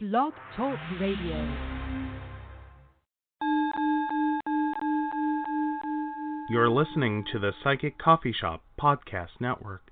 Blog Talk Radio. You're listening to the Psychic Coffee Shop Podcast Network.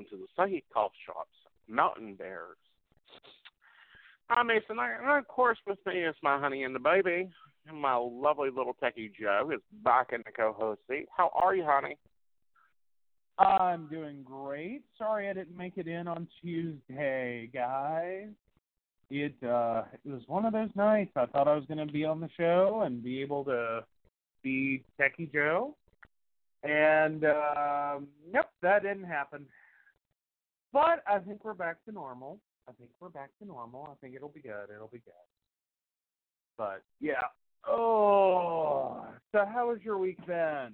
Welcome to the Psychic Coffee Shop's Mountain Bears. I'm Aeson, and of course, with me is my honey and the baby, and my lovely little Techy Joe is back in the co-host seat. How are you, honey? I'm doing great. Sorry I didn't make it in on Tuesday, guys. It uh it was one of those nights. I thought I was gonna be on the show and be able to be Techy Joe. And um yep, that didn't happen. But I think we're back to normal. I think we're back to normal. I think it'll be good. It'll be good. But yeah. Oh so how has your week been?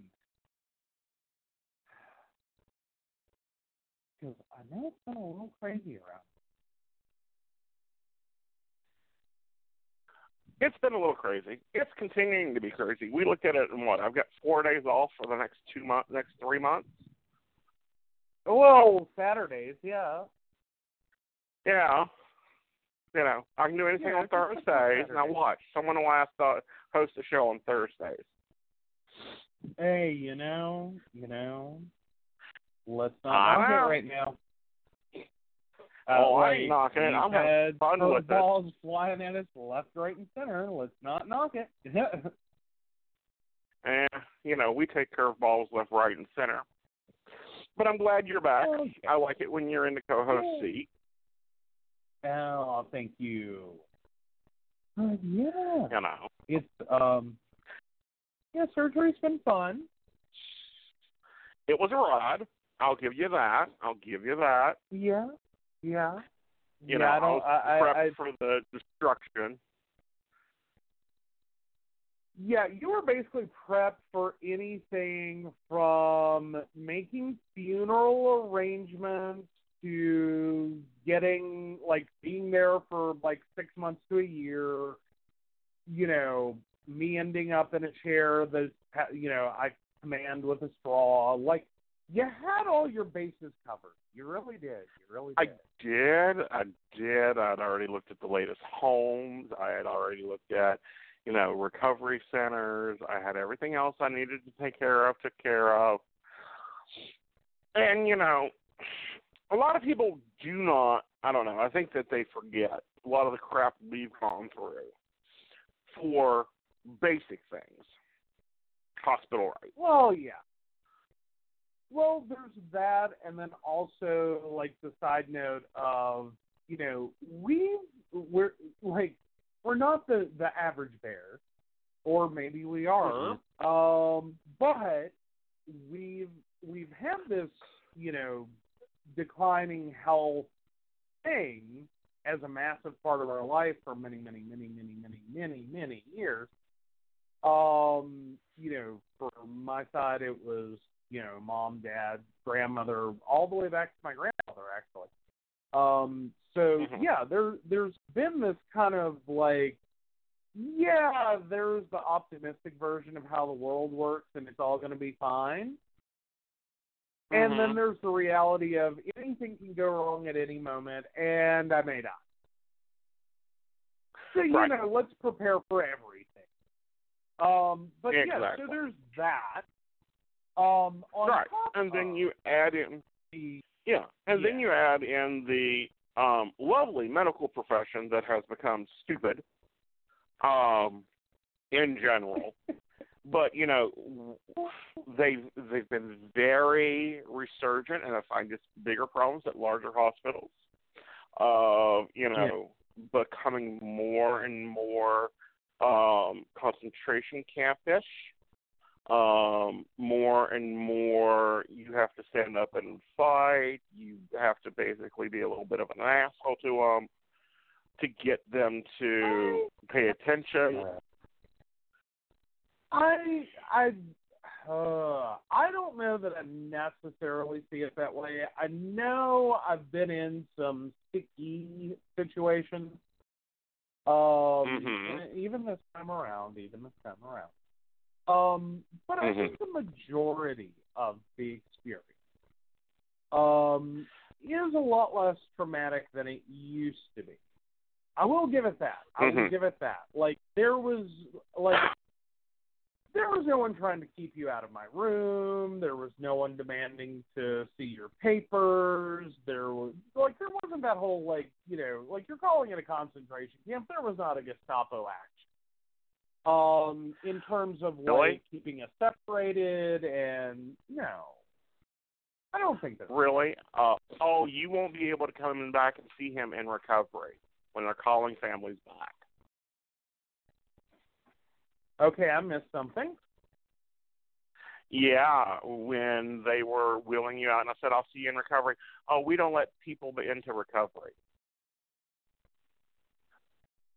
Because I know it's been a little crazy around. It's been a little crazy. It's continuing to be crazy. We looked at it and what? I've got four days off for the next two months, next three months. Well, Saturdays, yeah. Yeah. You know, I can do anything Yeah, on I can put some Thursdays. Now Saturdays. watch. Someone will ask to host a show on Thursdays. Hey, you know, you know, let's not I knock it right now. Oh, I ain't uh, knocking it. I'm having had fun with it. balls flying at us left, right, and center. Let's not knock it. And eh, you know, we take curveballs left, right, and center. But I'm glad you're back. Okay. I like it when you're in the co-host Yeah. seat. oh, thank you. Uh, yeah, You know, it's um, yeah, surgery's been fun. it was a ride. I'll give you that. I'll give you that. Yeah, yeah. You yeah, know, I don't. was I, prepped I, I, for the destruction. Yeah, you were basically prepped for anything from making funeral arrangements to getting like being there for like six months to a year. You know, me ending up in a chair that you know I command with a straw. Like you had all your bases covered. You really did. You really did. I did. did. I did. I'd already looked at the latest homes. I had already looked at, you know, recovery centers. I had everything else I needed to take care of, took care of. And, you know, a lot of people do not, I don't know, I think that they forget a lot of the crap we've gone through for basic things. Hospital rights. Well, yeah. Well, there's that, and then also like the side note of you know we we're like we're not the the average bear, or maybe we are, um, but we've we've had this you know declining health thing as a massive part of our life for many many many many many many many years. Um, you know, for my side, it was you know mom, dad, grandmother, all the way back to my grandmother actually. Um, so Mhm. yeah, there there's been this kind of like yeah, there's the optimistic version of how the world works and it's all going to be fine. And Mhm. then there's the reality of anything can go wrong at any moment, and I may die. So you Right. know, let's prepare for everything. Um, but yeah, so there's that. Um, on right, and then of you add in the yeah, and then you add in the um, lovely medical profession that has become stupid, um, in general. but you know, they've they've been very resurgent, and I find it's bigger problems at larger hospitals. Of you know, becoming more and more um, concentration campish. Um, more and more, you have to stand up and fight. You have to basically be a little bit of an asshole to them to get them to pay attention. I I uh, I don't know that I necessarily see it that way. I know I've been in some sticky situations. Um, Mhm. even this time around, even this time around. Um, but I think the majority of the experience um is a lot less traumatic than it used to be. I will give it that. I will Mhm. give it that. Like there was like there was no one trying to keep you out of my room. There was no one demanding to see your papers. There was like there wasn't that whole like you know like you're calling it a concentration camp. There was not a Gestapo action. Um, in terms of like keeping us separated and no, I don't think that. Really? Uh, oh, you won't be able to come back and see him in recovery when they're calling families back. Okay, I missed something. Yeah, when they were wheeling you out, and I said, "I'll see you in recovery." Oh, we don't let people into recovery.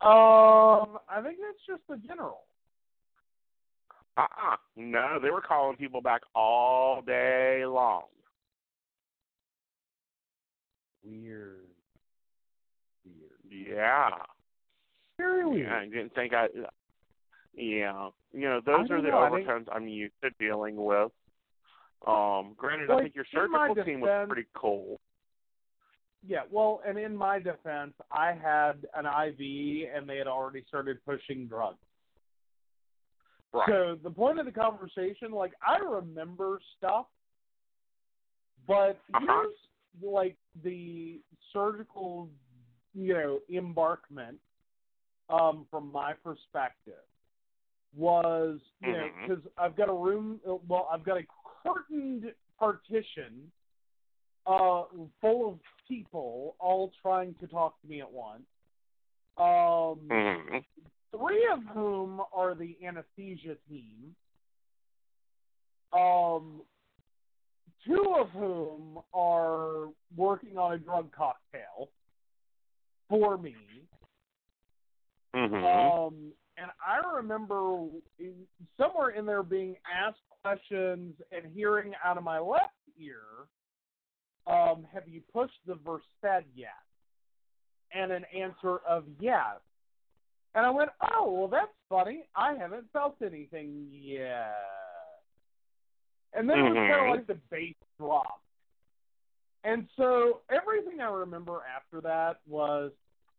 Um, I think that's just the general. Uh-uh. No, they were calling people back all day long. Weird. Weird. Yeah. Very weird. Yeah, I didn't think I. Yeah, you know, those are the know, I think- overtones I'm used to dealing with. Um, granted, I think your surgical team was pretty cool. Yeah, well, and in my defense, I had an IV and they had already started pushing drugs. Right. So the point of the conversation, like I remember stuff, but Uh-huh. here's like the surgical, you know, embarkment um, from my perspective was, you know, Mhm. because I've got a room, well, I've got a curtained partition uh, full of people all trying to talk to me at once. Um, Mhm. three of whom are the anesthesia team. Um, two of whom are working on a drug cocktail for me. Mhm. Um, and I remember in, somewhere in there being asked questions and hearing out of my left ear, um, "Have you pushed the Versed yet?" And an answer of yes. And I went, "Oh, well, that's funny. I haven't felt anything yet." And then it was kind of like the bass drop. And so everything I remember after that was,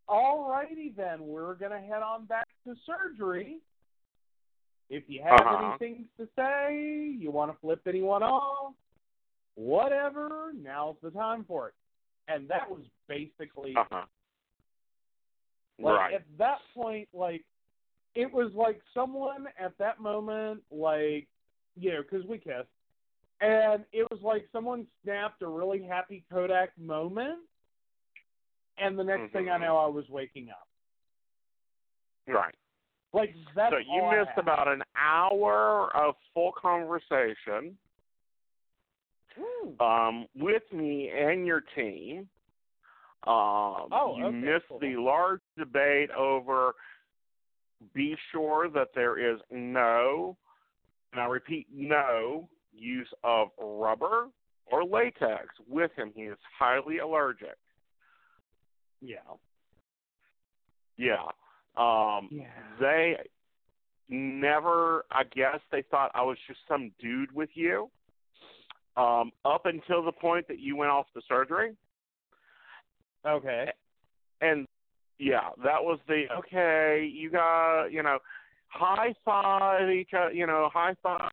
alrighty then, we're going to head on back to surgery. If you have Uh-huh. anything to say, you want to flip anyone off, whatever, now's the time for it. And that was basically Uh-huh. like right. at that point, like it was like someone at that moment, like you know, because we kissed, and it was like someone snapped a really happy Kodak moment, and the next thing I Mhm. know, I was waking up. Right. Like that's so you missed about an hour of full conversation. Um, with me and your team. Um, Oh, you okay, missed cool. the large debate over be sure that there is no, and I repeat, no use of rubber or latex with him. He is highly allergic. yeah. Yeah. Um, Yeah. They never, I guess, they thought I was just some dude with you. Um, up until the point that you went off the surgery, Okay. and yeah, that was the okay. You got you know, high five each other. You know, high five.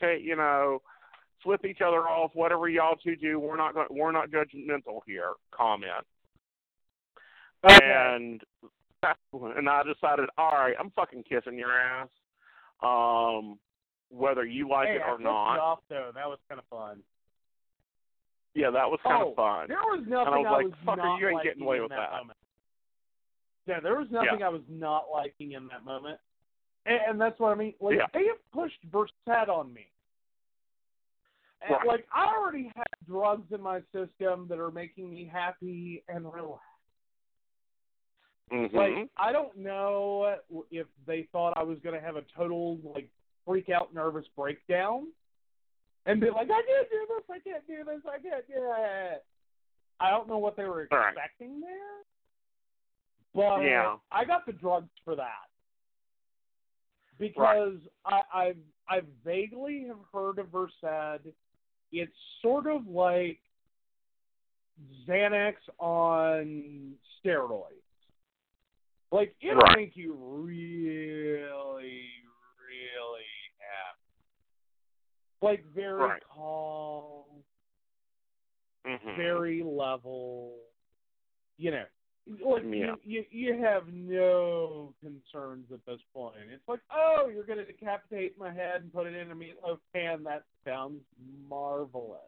You know, flip each other off. Whatever y'all two do, we're not going. We're not judgmental here. Comment. Okay. And and I decided, all right, I'm fucking kissing your ass. Um, whether you like hey, it or flipped not. it off though. That was kind of fun. Yeah, that was kind oh, of fun. There was nothing and I was like, was fucker, not you ain't getting away with that, that. moment. Yeah, there was nothing I was not liking in that moment, and, and that's what I mean. Like Yeah. they have pushed Versed on me. And, Right. Like I already had drugs in my system that are making me happy and relaxed. Mhm. Like I don't know if they thought I was going to have a total like freak out nervous breakdown and be like I can't do this, I can't do this, I can't do it. I don't know what they were Right. expecting there. But Yeah. I got the drugs for that. Because I I've I vaguely have heard of Versed. It's sort of like Xanax on steroids. Like it'll Right. make you really, really. Like very Right. calm, Mhm. very level. You know, like Yeah. you, you you have no concerns at this point. It's like, oh, you're going to decapitate my head and put it in a meatloaf pan. That sounds marvelous.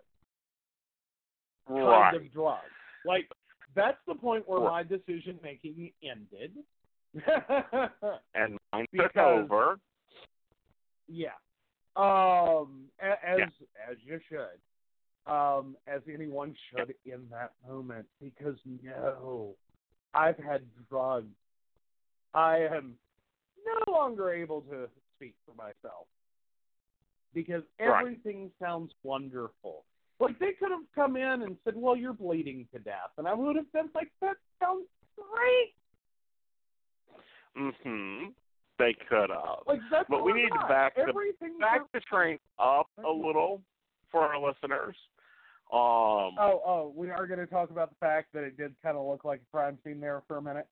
Right. Kind of drug. Like that's the point where Right. my decision making ended. And mine took over. Yeah. Um, as Yeah. as you should, um, as anyone should in that moment, because no, I've had drugs. I am no longer able to speak for myself because Right. everything sounds wonderful. Like they could have come in and said, "Well, you're bleeding to death," and I would have been like, "That sounds great." Mhm. They could have. Like But we need to got. back the- Back the train up a little for our listeners. Um. Oh, oh, we are going to talk about the fact that it did kind of look like a crime scene there for a minute.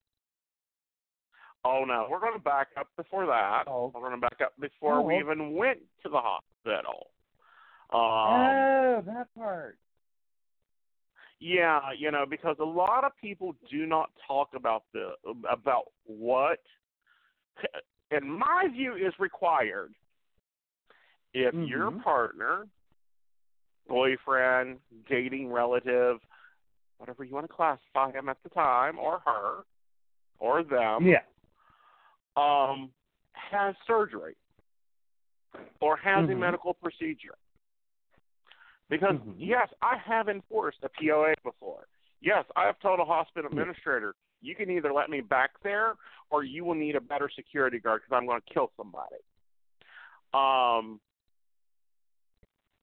Oh no, we're going to back up before that. Oh. We're going to back up before Oh, we even went to the hospital. Um, oh, that part. Yeah, you know, because a lot of people do not talk about the about what, in my view, is required. If your Mhm. partner, boyfriend, dating relative, whatever you want to classify him at the time, or her, or them, Yeah. um, has surgery or has a Mhm. medical procedure. Because Mhm. yes, I have enforced a POA before. Yes, I have told a hospital administrator, you can either let me back there or you will need a better security guard because I'm going to kill somebody. Um,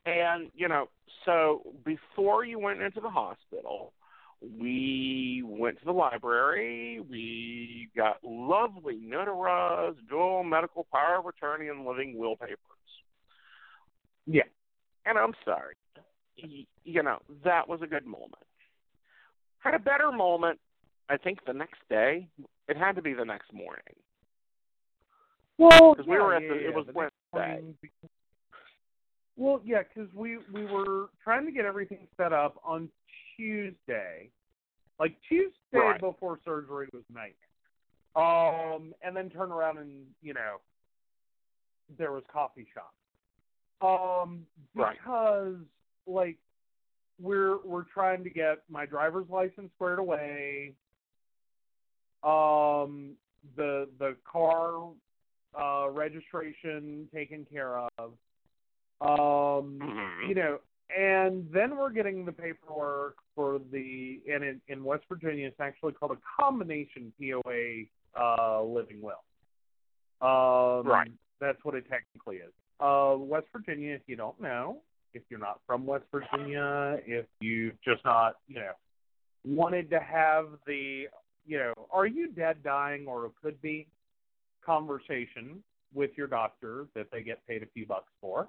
and you know, so before you went into the hospital, we went to the library. We got lovely notarized dual medical power of attorney and living will papers. Yeah. And I'm sorry, you know, that was a good moment. Had a better moment, I think, the next day. It had to be the next morning. Well, 'Cause we yeah, were at yeah, the- it was next Wednesday. morning Well, yeah, because we we were trying to get everything set up on Tuesday, like Tuesday Right. before surgery was night. Um, and then turn around and you know there was coffee shop. Um, Right. because like we're we're trying to get my driver's license squared away. Um, the the car uh, registration taken care of. Um, Mhm. you know, and then we're getting the paperwork for the and in, in West Virginia it's actually called a combination POA uh, living will. Um, Right. That's what it technically is. Uh, West Virginia, if you don't know, if you're not from West Virginia, if you've just not, you know, wanted to have the, you know, are you dead, dying, or could be conversation with your doctor that they get paid a few bucks for.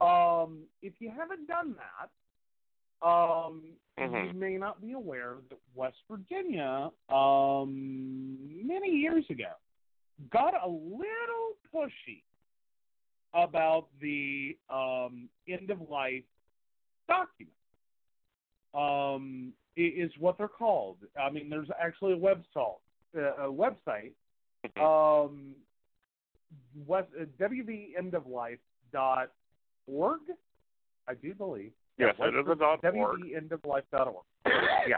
Um, if you haven't done that, um, Mhm. you may not be aware that West Virginia, um, many years ago, got a little pushy about the um, end of life document. Um, is what they're called. I mean, there's actually a website, uh, a website, um, West uh, wvendoflife.org, I do believe. Yes, Yeah, it is a dot org. wvendoflife.org. Yeah.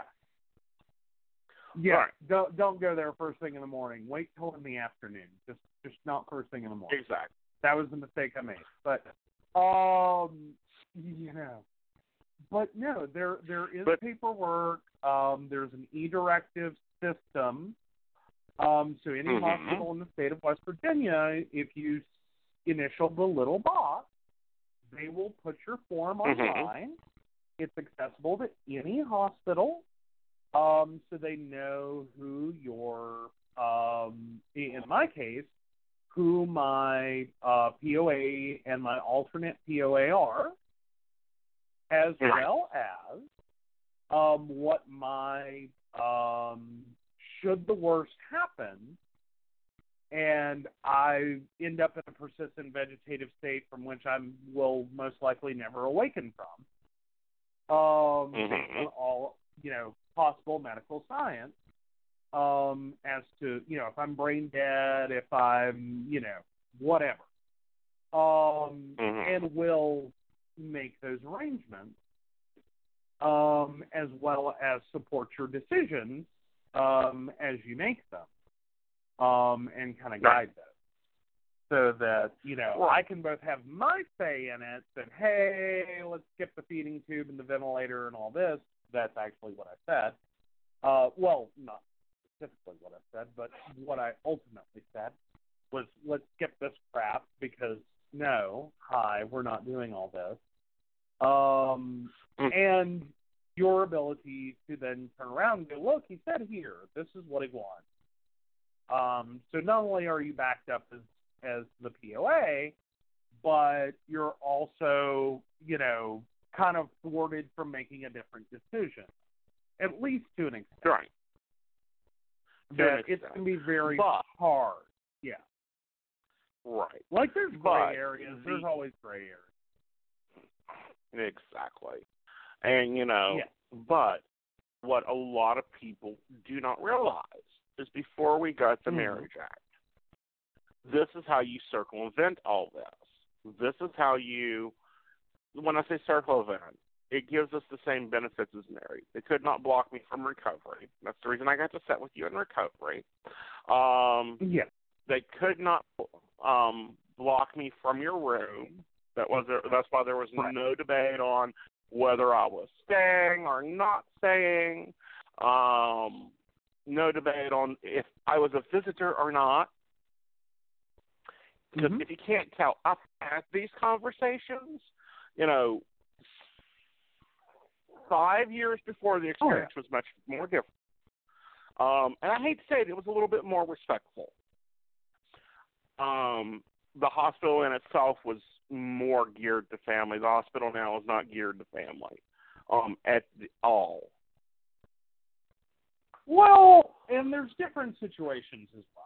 Yeah. Right. Don't don't go there first thing in the morning. Wait till in the afternoon. Just just not first thing in the morning. Exactly. That was the mistake I made. But um you know. But no, there there is But- paperwork, um, there's an e directive system. Um, so any Mhm. hospital in the state of West Virginia, if you initial the little box, they will put your form Mhm. online. It's accessible to any hospital, um, so they know who your, um, in my case, who my uh, POA and my alternate POA are, as well as um, what my um, should the worst happen, and I end up in a persistent vegetative state from which I will most likely never awaken from. Um, Mhm. all you know possible medical science, um, as to you know if I'm brain dead, if I'm you know whatever, um, Mhm. and will make those arrangements, um, as well as support your decisions um, as you make them, um, and kind of guide those, so that you know. I can both have my say in it. That hey, let's skip the feeding tube and the ventilator and all this. That's actually what I said. Uh, well, not specifically what I said, but what I ultimately said was let's skip this crap because no, hi, we're not doing all this. Um, Mm. and your ability to then turn around and go, look, he said here, this is what he wants. Um, so not only are you backed up as as the POA, but you're also, you know, kind of thwarted from making a different decision, at least to an extent. Right. That it's going to be very But- hard. Yeah. Right. Like there's gray areas. the- There's always gray areas. Exactly. And you know, Yeah. but what a lot of people do not realize is before we got the Mhm. Marriage Act, this is how you circumvent all this. This is how you, when I say circumvent, it gives us the same benefits as married. It could not block me from recovery. That's the reason I got to sit with you in recovery. Um, Yeah. they could not um, block me from your room. That was that's why there was Right. no debate on whether I was staying or not staying. Um, no debate on if I was a visitor or not. Because Mhm. if you can't tell, I've had these conversations. You know, five years before the Oh, experience was much more different. Um, and I hate to say it, it was a little bit more respectful. Um, the hospital in itself was more geared to family. The hospital now is not geared to family um, at the, all. Well, and there's different situations as well.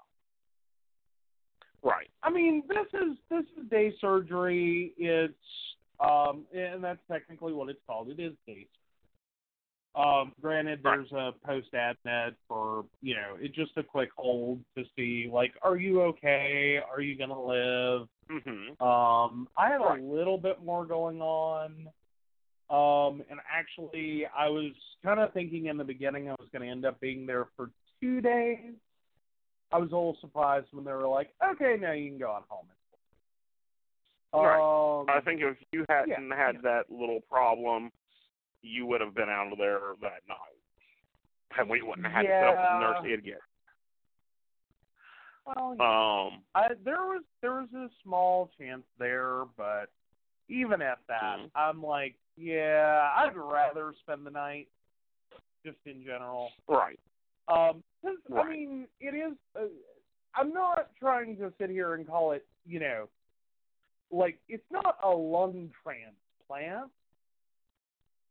Right. I mean, this is this is day surgery. It's um, and that's technically what it's called. It is day. Um, granted, there's a post admit for you know, it's just a quick hold to see like, are you okay? Are you gonna live? hmm Um, I had Right. a little bit more going on. Um, and actually, I was kind of thinking in the beginning I was going to end up being there for two days. I was a little surprised when they were like, "Okay, now you can go on home." Right. Um, I think if you hadn't Yeah, had yeah. that little problem, you would have been out of there that night, and we wouldn't have had to up Yeah. with nurse idiot. well, Um, I, there was there was a small chance there, but even at that, Mhm. I'm like, yeah, I'd rather spend the night, just in general. right. Um, 'cause, I Right. mean, it is. Uh, I'm not trying to sit here and call it, you know, like it's not a lung transplant.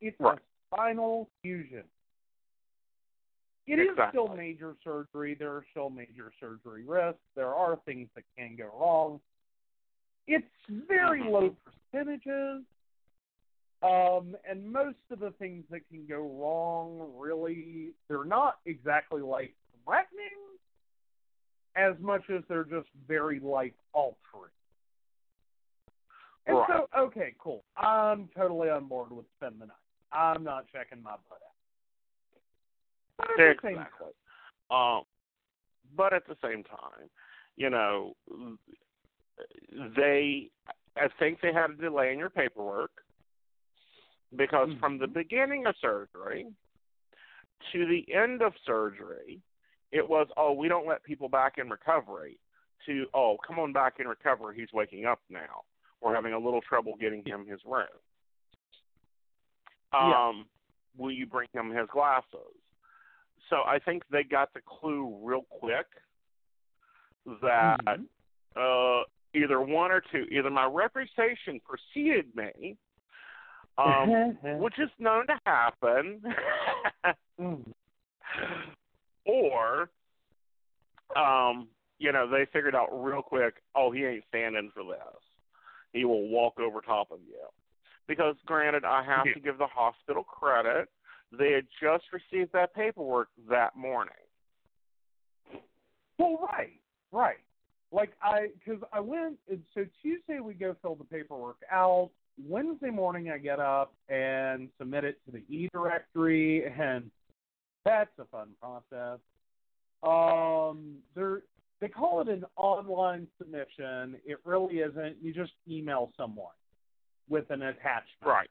It's Right. a spinal fusion. It is Exactly. still major surgery. There are still major surgery risks. There are things that can go wrong. It's very Mhm. low percentages. Um, and most of the things that can go wrong, really, they're not exactly life threatening as much as they're just very life altering. And Right. so, okay, cool. I'm totally on board with spend the night. I'm not checking my butt out. But at the same Exactly. Um, but at the same time, you know, they, I think they had a delay in your paperwork because from the beginning of surgery to the end of surgery, it was, oh, we don't let people back in recovery, to, oh, come on back in recovery. He's waking up now. We're having a little trouble getting him his room. Yeah. Um, will you bring him his glasses? So I think they got the clue real quick that Mhm. uh, either one or two, either my reputation preceded me, um, which is known to happen, Mhm. or um, you know, they figured out real quick, oh, he ain't standing for this. He will walk over top of you. Because granted, I have Yeah. to give the hospital credit. They had just received that paperwork that morning. Well, right, right. Like I, because I went. and So Tuesday we go fill the paperwork out. Wednesday morning I get up and submit it to the e directory, and that's a fun process. Um, there they call it an online submission. It really isn't. You just email someone with an attachment. Right.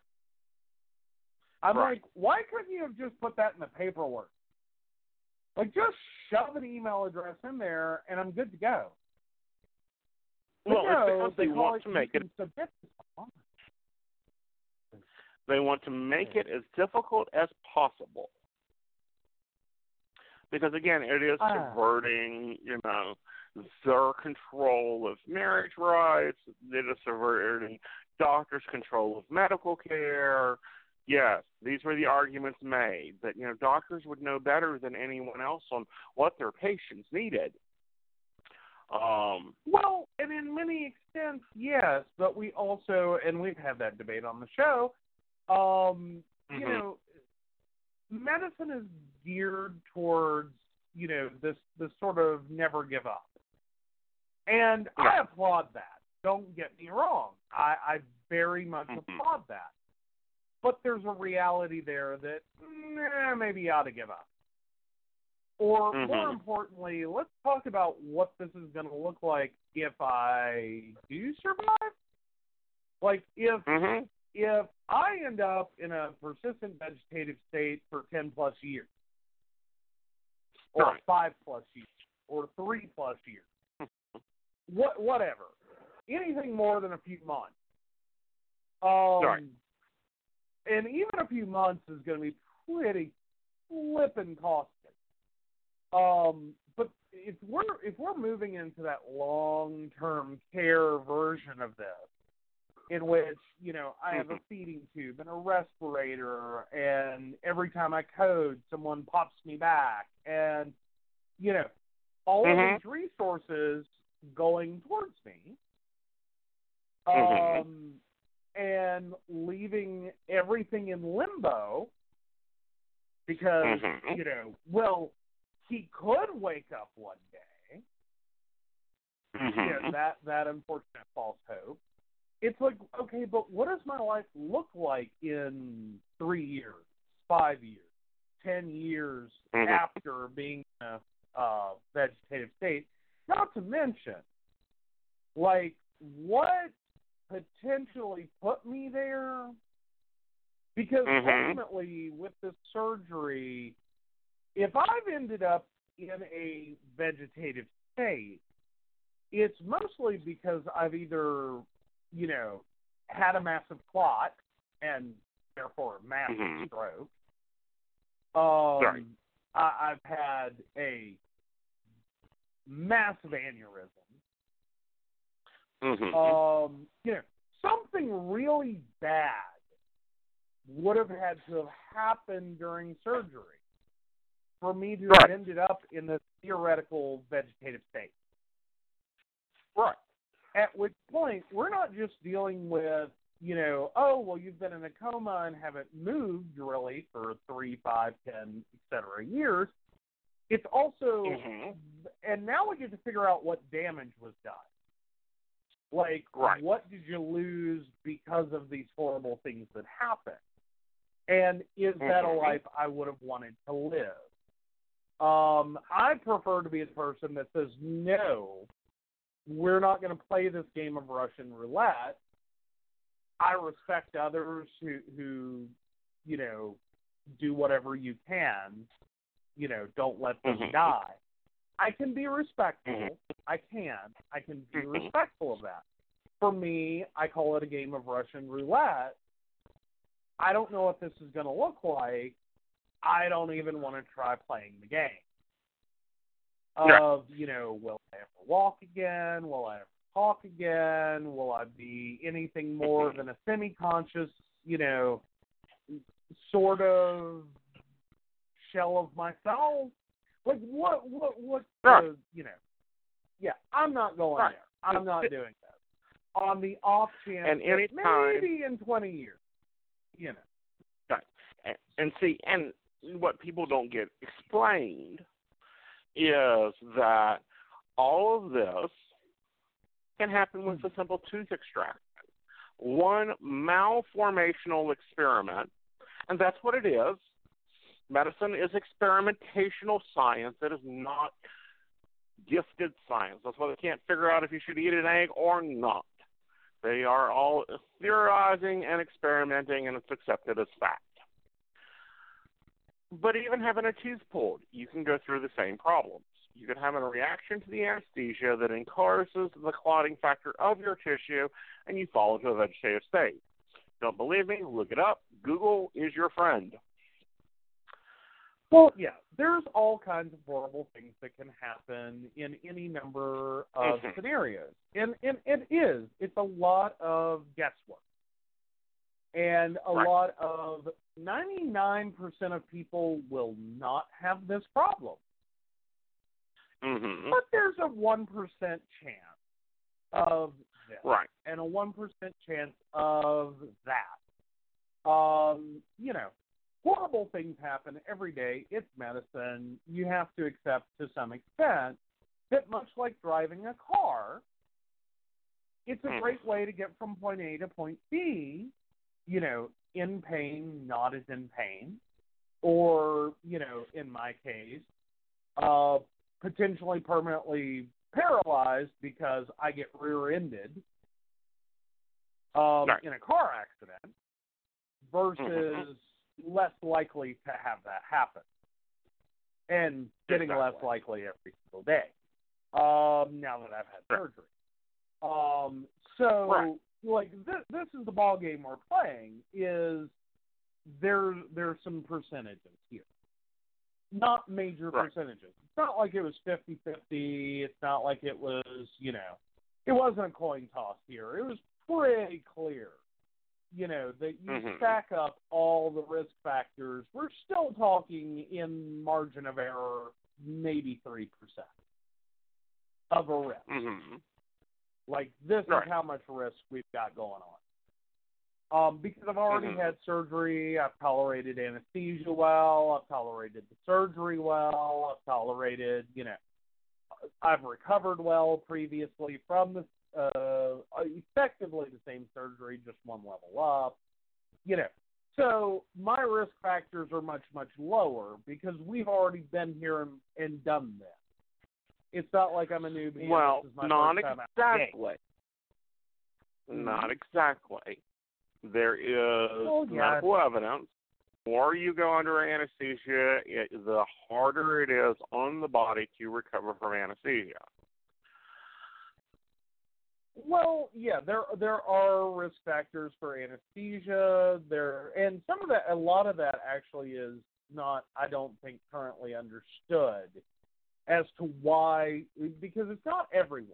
I'm Right. like, why couldn't you have just put that in the paperwork? Like, just shove an email address in there, and I'm good to go. But Well, no, it's because they want to make it. They want to make it as difficult as possible. Because again, it is Ah. subverting, you know, their control of marriage rights. It is subverting doctors' control of medical care. Yes, these were the arguments made that you know doctors would know better than anyone else on what their patients needed. Um, Well, and in many extents, yes, but we also, and we've had that debate on the show. Um, You Mhm. know, medicine is geared towards you know this this sort of never give up, and I applaud that. Don't get me wrong, I, I very much Mhm. applaud that. But there's a reality there that nah, maybe you ought to give up. Or more Mhm. importantly, let's talk about what this is going to look like if I do survive. Like if mhm. if I end up in a persistent vegetative state for ten plus years, or Right. five plus years, or three plus years, what whatever, anything more than a few months. Um, Right. And even a few months is going to be pretty flippin' costly. Um, but if we're if we're moving into that long term care version of this, in which you know I have a Mhm. feeding tube and a respirator, and every time I code, someone pops me back, and you know all Mhm. of these resources going towards me, Mhm. um, and leaving everything in limbo because Mhm. you know, well, he could wake up one day. Mhm. Yeah, that that unfortunate false hope. It's like, okay, but what does my life look like in three years, five years, ten years Mhm. after being in a uh, vegetative state? Not to mention, like, what potentially put me there? Because Mhm. ultimately, with this surgery, if I've ended up in a vegetative state, it's mostly because I've either, you know, had a massive clot and therefore a massive Mhm. stroke. Um. I, I've had a massive aneurysm. Mhm. Um, you know, something really bad would have had to have happened during surgery for me to Right. have ended up in this theoretical vegetative state. Right. At which point, we're not just dealing with, you know, oh, well, you've been in a coma and haven't moved really for three, five, ten, et cetera years. It's also, Mhm. and now we get to figure out what damage was done. Like, Right. what did you lose because of these horrible things that happened? And is that a Mhm. life I would have wanted to live? Um, I prefer to be the person that says, no, we're not going to play this game of Russian roulette. I respect others who, who, you know, do whatever you can. You know, don't let them Mhm. die. I can be respectful. Mhm. I can. I can be Mhm. respectful of that. For me, I call it a game of Russian roulette. I don't know what this is going to look like. I don't even want to try playing the game. Of, you know, will I ever walk again? Will I ever talk again? Will I be anything more Mhm. than a semi conscious, you know, sort of shell of myself? Like what what what Right. the, you know. Yeah, I'm not going Right. there. I'm not doing that. On the off chance And anytime- maybe in twenty years. You know. And, and see, and what people don't get explained is that all of this can happen with hmm. a simple tooth extraction. One malformational experiment, and that's what it is. Medicine is experimentational science. It is not gifted science. That's why they can't figure out if you should eat an egg or not. They are all theorizing and experimenting, and it's accepted as fact. But even having a tooth pulled, you can go through the same problems. You can have a reaction to the anesthesia that increases the clotting factor of your tissue, and you fall into a vegetative state. Don't believe me? Look it up. Google is your friend. Well, yeah, there's all kinds of horrible things that can happen in any number of Mhm. scenarios. And, and it is. It's a lot of guesswork. And a Right. lot of 99% of people will not have this problem. hmm But there's a 1% chance of this. Right. and a one percent chance of that. Um, you know, horrible things happen every day. It's medicine. You have to accept to some extent that much like driving a car, it's a Mhm. great way to get from point A to point B, you know, in pain, not as in pain, or, you know, in my case, uh, potentially permanently paralyzed because I get rear-ended um, Right. in a car accident versus Mhm. Less likely to have that happen and getting less likely every single day um, now that I've had surgery. Um, so, Right. like, this, this is the ball game we're playing. Is there there's some percentages here, not major Right. percentages. It's not like it was 50-50. It's not like it was, you know, it wasn't a coin toss here. It was pretty clear, you know, that you Mhm. stack up all the risk factors. We're still talking in margin of error, maybe three percent of a risk. hmm Like this Right. is how much risk we've got going on. Um, because I've already Mhm. had surgery, I've tolerated anesthesia well, I've tolerated the surgery well, I've tolerated, you know, I've recovered well previously from the uh, effectively the same surgery, just one level up, you know. So my risk factors are much much lower because we've already been here and, and done this. It's not like I'm a newbie. Well, this is my not first time out the gate. exactly. Mhm. Not exactly. There is Well, yeah. medical evidence. The more you go under anesthesia, it, the harder it is on the body to recover from anesthesia. Well, yeah, there there are risk factors for anesthesia. There and some of that, a lot of that actually is not, I don't think, currently understood as to why, because it's not everyone.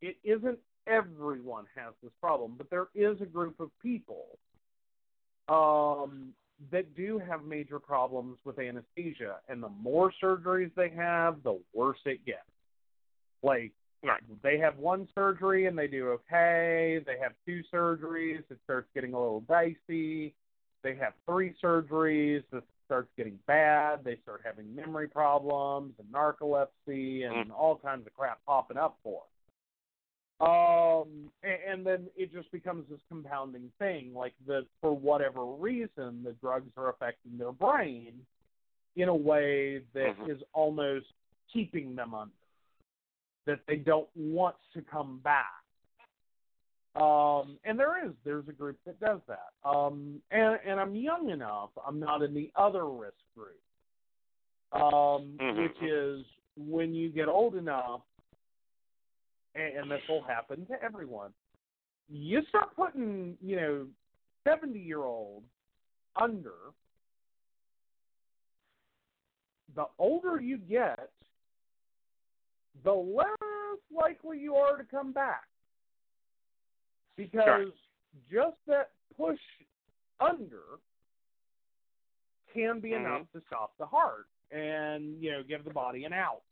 It isn't everyone has this problem, but there is a group of people um, that do have major problems with anesthesia, and the more surgeries they have, the worse it gets. Like Right. they have one surgery and they do okay. They have two surgeries, it starts getting a little dicey. They have three surgeries, this starts getting bad. They start having memory problems and narcolepsy and Mm. all kinds of crap popping up for. 'em. Um, a- and then it just becomes this compounding thing. Like the for whatever reason, the drugs are affecting their brain in a way that is Mhm. almost keeping them under that they don't want to come back. Um, and there is there's a group that does that. Um, and and I'm young enough. I'm not in the other risk group, um, Mhm. which is when you get old enough, and, and this will happen to everyone. You start putting you know seventy year olds under. The older you get, the less likely you are to come back. Because Sure. just that push under can be Mhm. enough to stop the heart and, you know, give the body an out.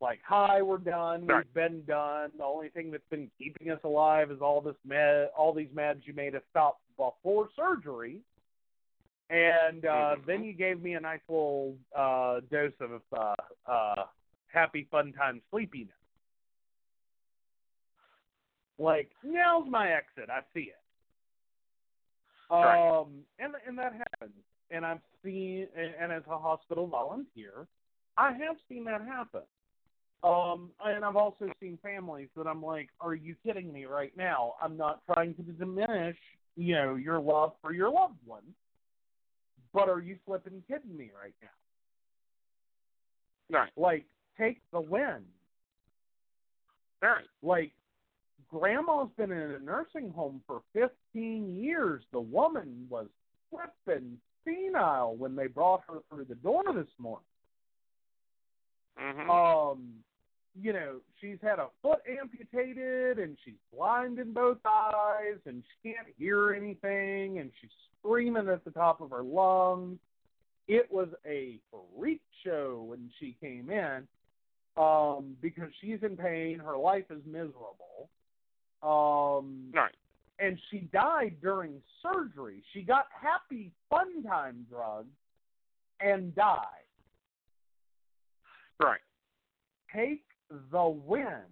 Like, hi, we're done. We've been done. The only thing that's been keeping us alive is all this med, all these meds you made us stop before surgery. And uh, Mhm. then you gave me a nice little uh, dose of uh, uh, happy, fun time sleepiness. Like now's my exit. I see it. Um, and and that happens. And I've seen, and, and as a hospital volunteer, I have seen that happen. Um, and I've also seen families that I'm like, are you kidding me right now? I'm not trying to diminish, you know, your love for your loved one, but are you flipping kidding me right now? Right. Like, take the win. Right. Like, grandma's been in a nursing home for 15 years. The woman was flipping senile when they brought her through the door this morning. Mhm. Um, you know, she's had a foot amputated and she's blind in both eyes and she can't hear anything and she's screaming at the top of her lungs. It was a freak show when she came in um, because she's in pain. Her life is miserable. Um, right. and she died during surgery. She got happy fun time drugs and died. Right. Take the win.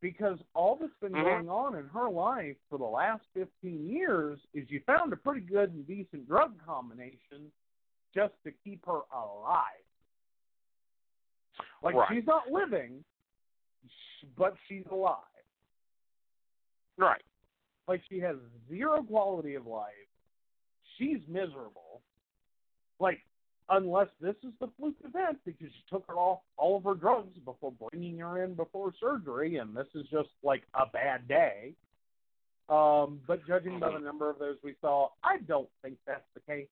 Because all that's been Mhm. going on in her life for the last 15 years is you found a pretty good and decent drug combination just to keep her alive. Like Right. she's not living, but she's alive. Right. Like she has zero quality of life. She's miserable. Like unless this is the fluke event because she took her off all of her drugs before bringing her in before surgery, and this is just like a bad day. Um, but judging by the number of those we saw, I don't think that's the case.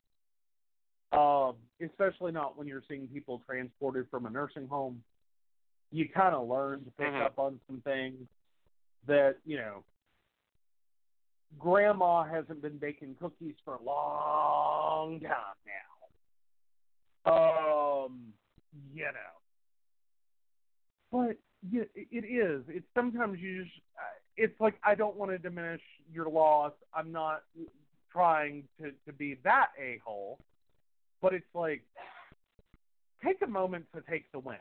Um, especially not when you're seeing people transported from a nursing home. You kind of learn to pick Mhm. up on some things that you know grandma hasn't been baking cookies for a long time now. Um, you know. But yeah, it it is. It's sometimes you just. uh, It's like I don't want to diminish your loss. I'm not trying to to be that a hole, but it's like take a moment to take the win.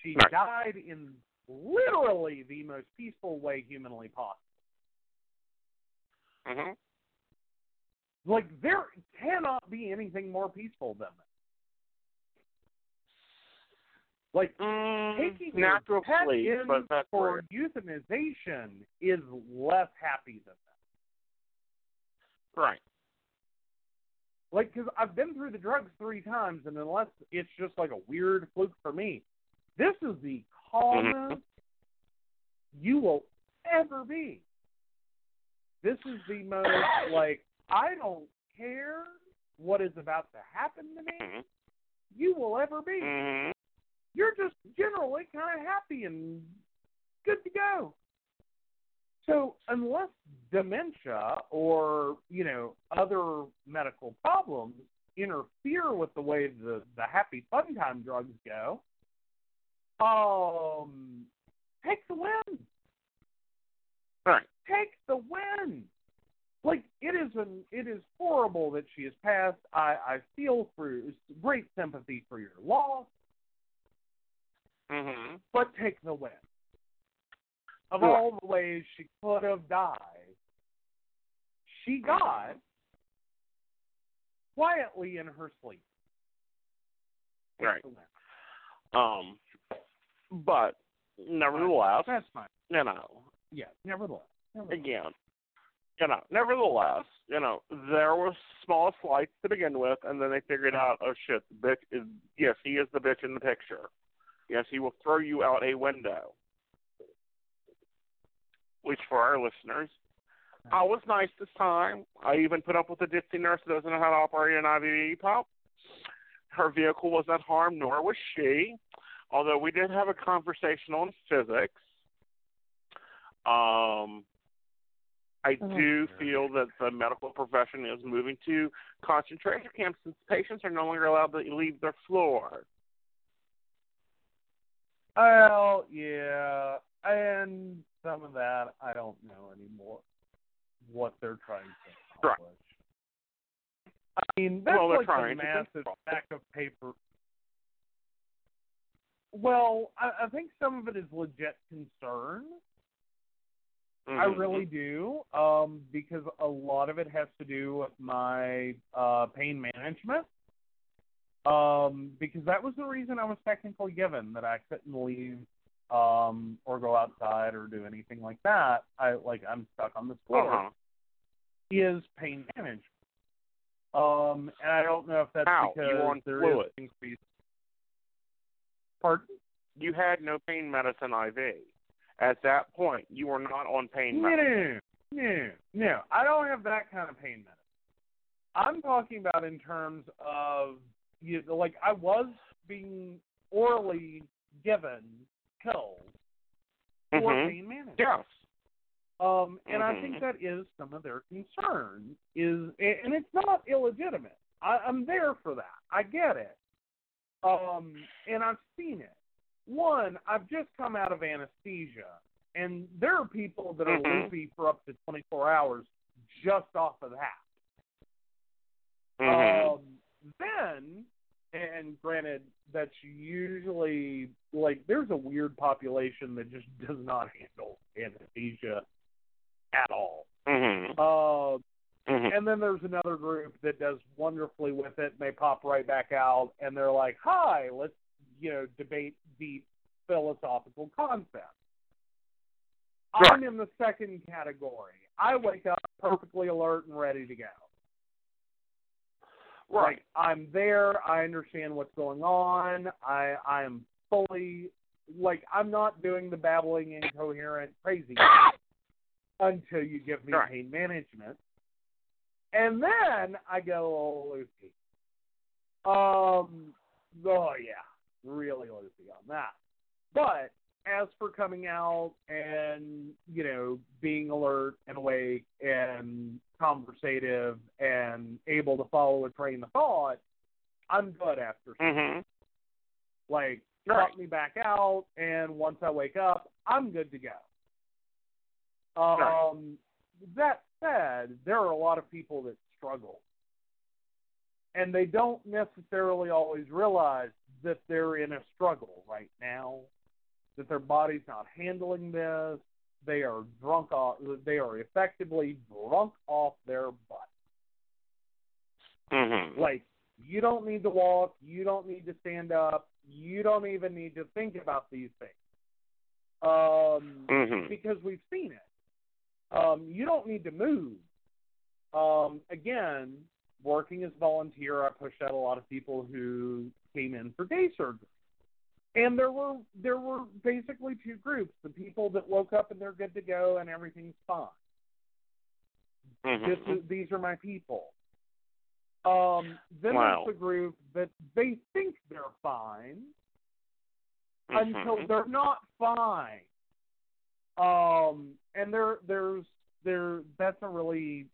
She Right. died in literally the most peaceful way humanly possible. Mhm. Like there cannot be anything more peaceful than that. Like Mm, taking natural your pet sleep, in but for euthanization is less happy than that. Right. Like, because I've been through the drugs three times, and unless it's just like a weird fluke for me, this is the calmest you will ever be. This is the most like I don't care what is about to happen to me. Mhm. You will ever be. Mhm. You're just generally kind of happy and good to go. So unless dementia or you know other medical problems interfere with the way the the happy fun time drugs go, um, take the win. Right. Take the win. Like it is an it is horrible that she has passed. I I feel for great sympathy for your loss, Mhm. but take the win. Of Right. all the ways she could have died, she died quietly in her sleep. Right. Um, but nevertheless, That's fine. you know, Yeah, nevertheless. nevertheless. again, you know, nevertheless, you know, there was small slights to begin with, and then they figured out, oh shit, the bitch is yes, he is the bitch in the picture. Yes, he will throw you out a window. Which for our listeners, I was nice this time. I even put up with a ditzy nurse that doesn't know how to operate an IV pump. Her vehicle was not harmed, nor was she. Although we did have a conversation on physics. Um, I Oh, do feel that the medical profession is moving to concentration camps since patients are no longer allowed to leave their floor. Well, yeah, and some of that I don't know anymore. What they're trying to Right. accomplish. I mean, that's Well, they're like a trying to massive stack of paper. Well, I, I think some of it is legit concern. I Mhm. really do, um, because a lot of it has to do with my uh, pain management. Um, because that was the reason I was technically given that I couldn't leave um, or go outside or do anything like that. I like I'm stuck on this floor. Uh-huh. Is pain management. Um, and I don't know if that's How? Because were on there is fluid. increased. Pardon? You had no pain medicine IV. At that point, you were not on pain No, medicine. no, no, no. I don't have that kind of pain medicine. I'm talking about in terms of you know, like I was being orally given pills for Mhm. pain management. Yes. Um, and I Mhm. think that is some of their concern is, and it's not illegitimate. I, I'm there for that. I get it. Um, and I've seen it. One, I've just come out of anesthesia, and there are people that are Mhm. loopy for up to 24 hours just off of that. Mhm. Um, then, and granted, that's usually like there's a weird population that just does not handle anesthesia at all. mhm. Uh, Mhm. and then there's another group that does wonderfully with it, and they pop right back out, and they're like, "Hi, let's you know debate deep philosophical concepts." Right. I'm in the second category. I wake up perfectly alert and ready to go. Right. Like I'm there. I understand what's going on. I I am fully like I'm not doing the babbling incoherent crazy until you give me Right. pain management, and then I go all loopy. Um. Oh yeah, really loopy on that. But as for coming out and you know being alert and awake and conversative and able to follow a train of thought, I'm good after. Mhm. Like Right. me back out, and once I wake up, I'm good to go. Um, Right. That said, there are a lot of people that struggle, and they don't necessarily always realize that they're in a struggle right now, that their body's not handling this. They are drunk off. They are effectively drunk off their butt. Mhm. Like, you don't need to walk, you don't need to stand up, you don't even need to think about these things. Um, Mhm. because we've seen it. Um, you don't need to move. Um, again, working as volunteer, I pushed out a lot of people who came in for day surgery. And there were there were basically two groups: the people that woke up and they're good to go and everything's fine. This Mhm. is, these are my people. Um, then Wow. there's the group that they think they're fine until Mhm. they're not fine. Um, and there there's they're that's a really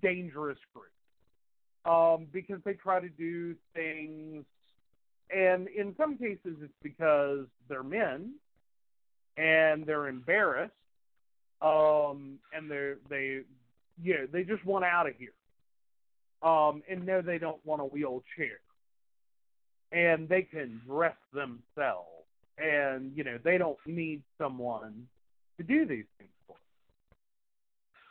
dangerous group um, because they try to do things, and in some cases it's because they're men and they're embarrassed, um, and they're they know they just want out of here, um, and no, they don't want a wheelchair, and they can dress themselves, and you know they don't need someone to do these things for.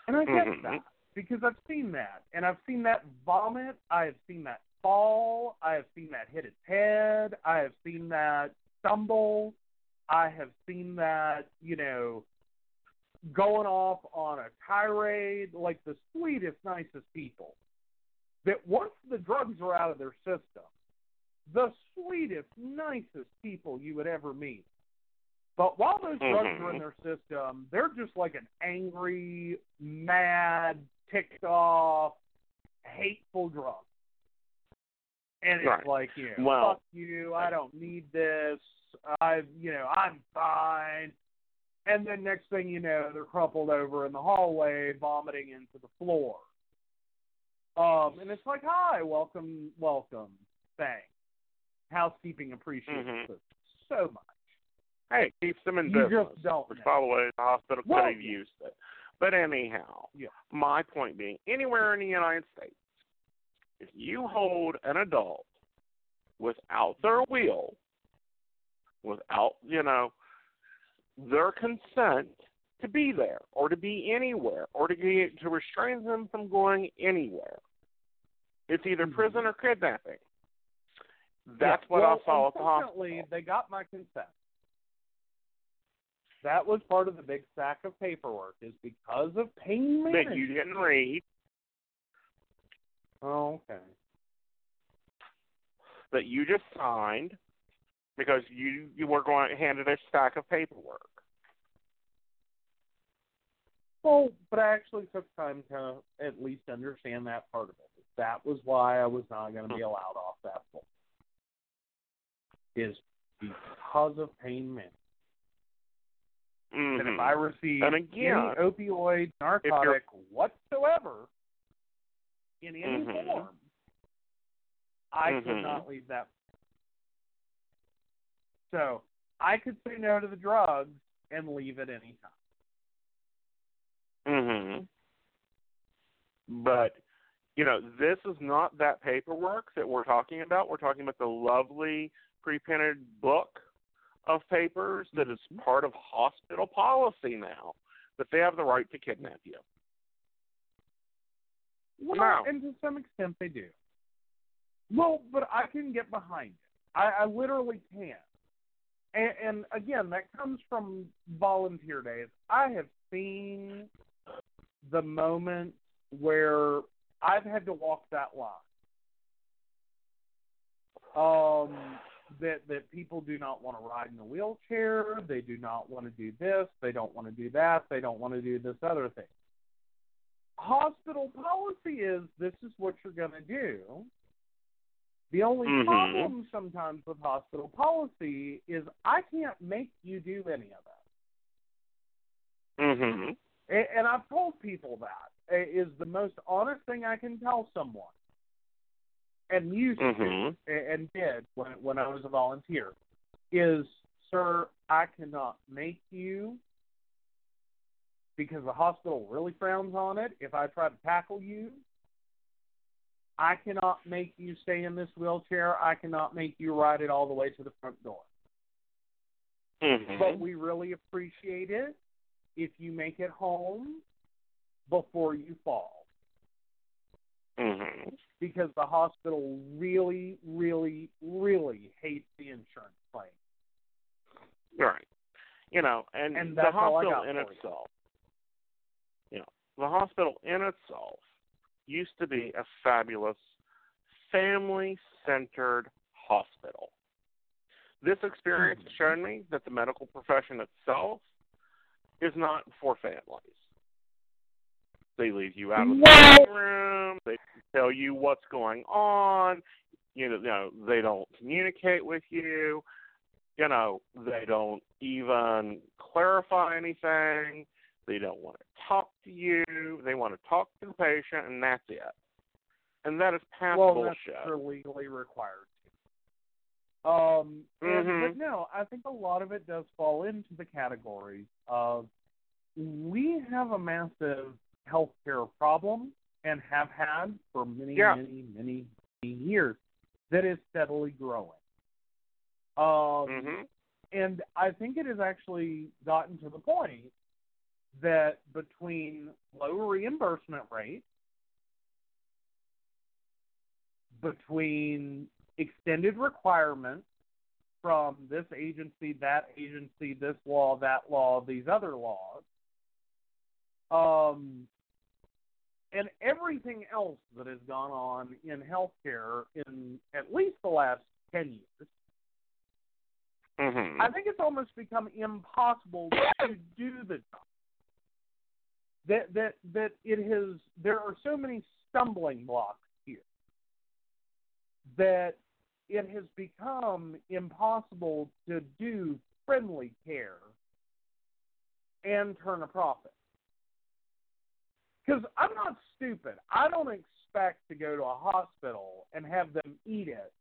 Them. And I get Mhm. that because I've seen that, and I've seen that vomit. I have seen that fall. I have seen that hit its head. I have seen that stumble. I have seen that, you know, going off on a tirade like the sweetest, nicest people. That once the drugs are out of their system, the sweetest, nicest people you would ever meet. But while those drugs are in mm-hmm. their system, they're just like an angry, mad, ticked off, hateful drug. And it's Right. like, you know, Well- fuck you, I don't need this, I, you know, I'm fine. And then next thing you know, they're crumpled over in the hallway, vomiting into the floor. Um, and it's like, hi, welcome, welcome, thanks. Housekeeping appreciates Mhm. this so much. Hey, keeps them in You business. just don't Which, know. by the way, the hospital could Well- have used it. But anyhow, Yeah. my point being, anywhere in the United States, if you hold an adult without their will, without, you know, their consent to be there or to be anywhere or to get, to restrain them from going anywhere, it's either Mhm. prison or kidnapping. That's Yeah, what well, I saw at the hospital. They got my consent. That was part of the big stack of paperwork, is because of pain management. That you didn't read, Oh, okay. that you just signed because you you were going handed a stack of paperwork. Well, but I actually took time to at least understand that part of it. That was why I was not going to be Hmm. allowed off that floor. Is because of pain management. That if Mhm. I receive And again, any opioid, narcotic whatsoever in any Mhm. form, I could Mhm. not leave that. So I could say no to the drugs and leave at any time. Mm-hmm. But you know, this is not that paperwork that we're talking about. We're talking about the lovely pre-printed book of papers that is part of hospital policy now that they have the right to kidnap you. Well, Now- and to some extent they do. Well, but I can get behind it. I, I literally can. And, and again, that comes from volunteer days. I have seen the moments where I've had to walk that line. Um, that that people do not want to ride in a wheelchair. They do not want to do this. They don't want to do that. They don't want to do this other thing hospital policy is this is what you're going to do. The only Mhm. problem sometimes with hospital policy is I can't make you do any of that. Mhm. A- And I've told people that uh, is the most honest thing I can tell someone. And used Mhm. to and did when when I was a volunteer is, sir, I cannot make you because the hospital really frowns on it. If I try to tackle you, I cannot make you stay in this wheelchair. I cannot make you ride it all the way to the front door. Mhm. But we really appreciate it if you make it home before you fall. Mhm. Because the hospital really, really, really hates the insurance claim. Right. You know, and, And the hospital in itself, you know, the hospital in itself used to be a fabulous family-centered hospital. This experience has shown me that the medical profession itself is not for families. They leave you out of the room. They tell you what's going on. You know, you know, they don't communicate with you. You know, they don't even clarify anything. They don't want to talk to you. They want to talk to the patient, and that's it. And that is past well, bullshit. that's legally required. Um, and, Mhm. but no, I think a lot of it does fall into the category of we have a massive healthcare problem and have had for many, Yeah. many, many, many years that is steadily growing. Um, Mhm. and I think it has actually gotten to the point that between low reimbursement rates, between extended requirements from this agency, that agency, this law, that law, these other laws, um, and everything else that has gone on in healthcare in at least the last 10 years, Mhm. I think it's almost become impossible to do the job. That that that it has there are so many stumbling blocks here that it has become impossible to do friendly care and turn a profit. Because I'm not stupid. I don't expect to go to a hospital and have them eat it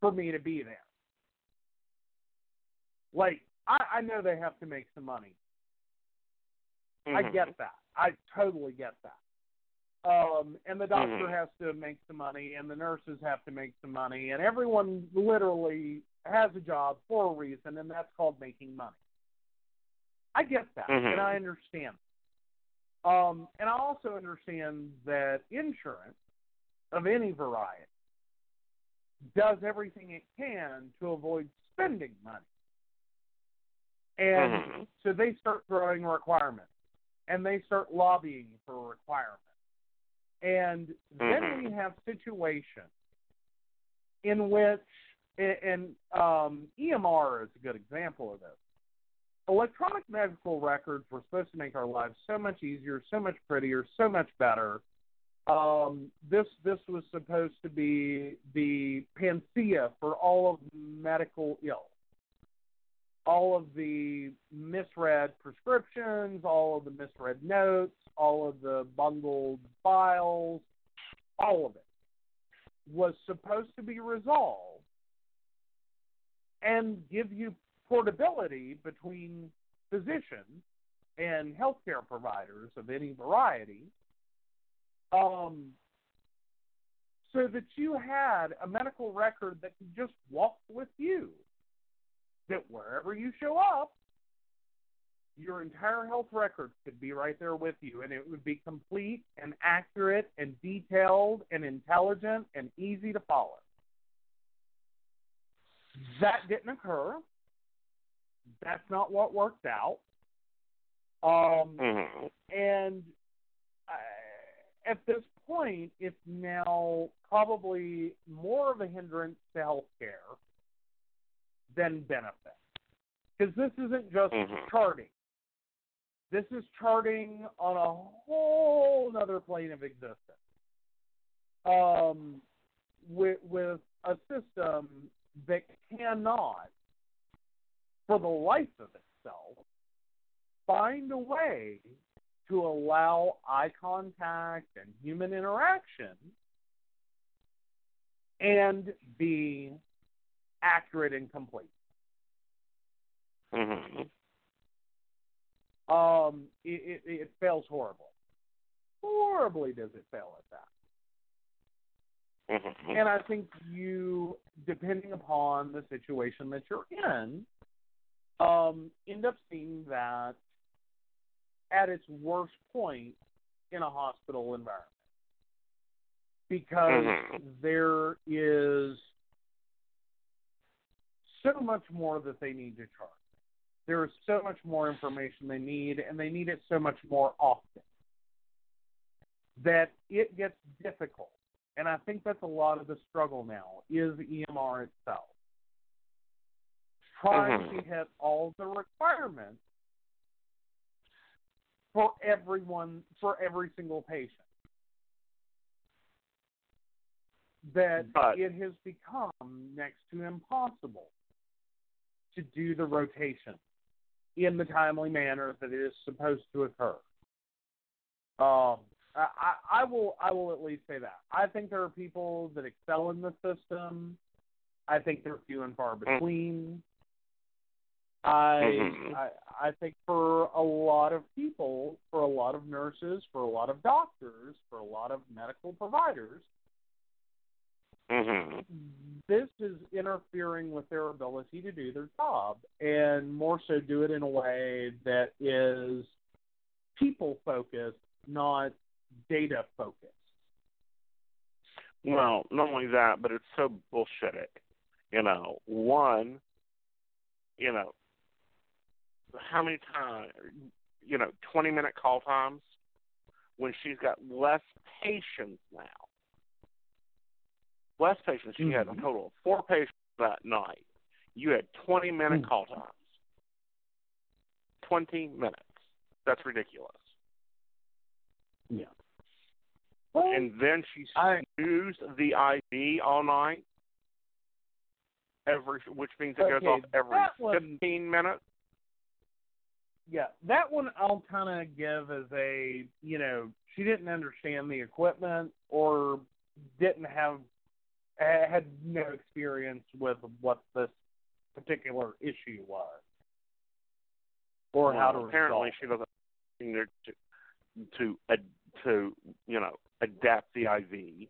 for me to be there. Like, I, I know they have to make some money. I Mhm. get that. I totally get that. Um, and the doctor Mhm. has to make some money, and the nurses have to make some money, and everyone literally has a job for a reason, and that's called making money. I get that, Mhm. and I understand. Um, and I also understand that insurance of any variety does everything it can to avoid spending money. And Mhm. so they start throwing requirements and they start lobbying for requirements. And then Mhm. we have situations in which, and um, EMR is a good example of this. Electronic medical records were supposed to make our lives so much easier, so much prettier, so much better. Um, this this was supposed to be the panacea for all of medical ills all of the misread prescriptions, all of the misread notes, all of the bungled files, all of it was supposed to be resolved and give you portability between physicians and healthcare providers of any variety. Um, so that you had a medical record that could just walk with you that wherever you show up, your entire health record could be right there with you, and it would be complete and accurate and detailed and intelligent and easy to follow. That didn't occur. That's not what worked out. Um, Mhm. and uh, at this point, it's now probably more of a hindrance to healthcare than benefit. Because this isn't just Mhm. charting. This is charting on a whole other plane of existence. Um, with with a system that cannot, for the life of itself, find a way to allow eye contact and human interaction and be accurate and complete. Mhm. Um, it, it, it fails horribly. Horribly does it fail at that. Mhm. And I think you, depending upon the situation that you're in, um, end up seeing that at its worst point in a hospital environment. Because Mhm. there is so much more that they need to charge. There is so much more information they need, and they need it so much more often that it gets difficult. And I think that's a lot of the struggle now is EMR itself. Trying Mhm. to hit all the requirements for everyone, for every single patient. That But- it has become next to impossible to do the rotation in the timely manner that it is supposed to occur. Um, I, I, will I will at least say that. I think there are people that excel in the system. I think they're few and far between. I, Mhm. I I think for a lot of people, for a lot of nurses, for a lot of doctors, for a lot of medical providers, hmm this is interfering with their ability to do their job, and more so do it in a way that is people focused, not data focused. Well, not only that, but it's so bullshitted. You know, one, you know, how many times, you know, 20 minute call times when she's got less patients now. Less patients. She had a Mhm. total of four patients that night. You had 20 minute Mhm. call times. 20 minutes. That's ridiculous. Yeah. Well, and then she I- used the IV all night. Every, which means it goes off every that one- fifteen minutes. yeah, that one I'll kind of give as a, you know, she didn't understand the equipment or didn't have had no experience with what this particular issue was or how to apparently she doesn't to to to you know adapt the IV,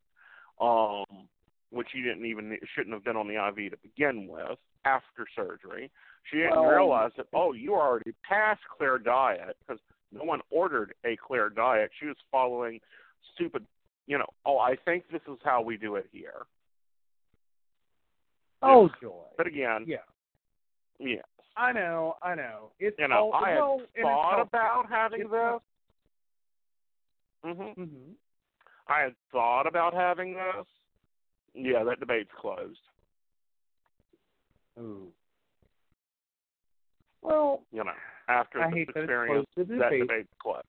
um, which she didn't even shouldn't have been on the IV to begin with after surgery. She didn't Well- realize that oh you are already past clear diet because no one ordered a clear diet. She was following stupid, you know. Oh, I think this is how we do it here. Oh joy. But again, Yeah. yeah. I know, I know. It's You know, all, I had and it's thought about having It's this. hmm Mm-hmm. I had thought about having this. Yeah, that debate's closed. Ooh. Well, You know, after I this that experience, that debate. debate's closed.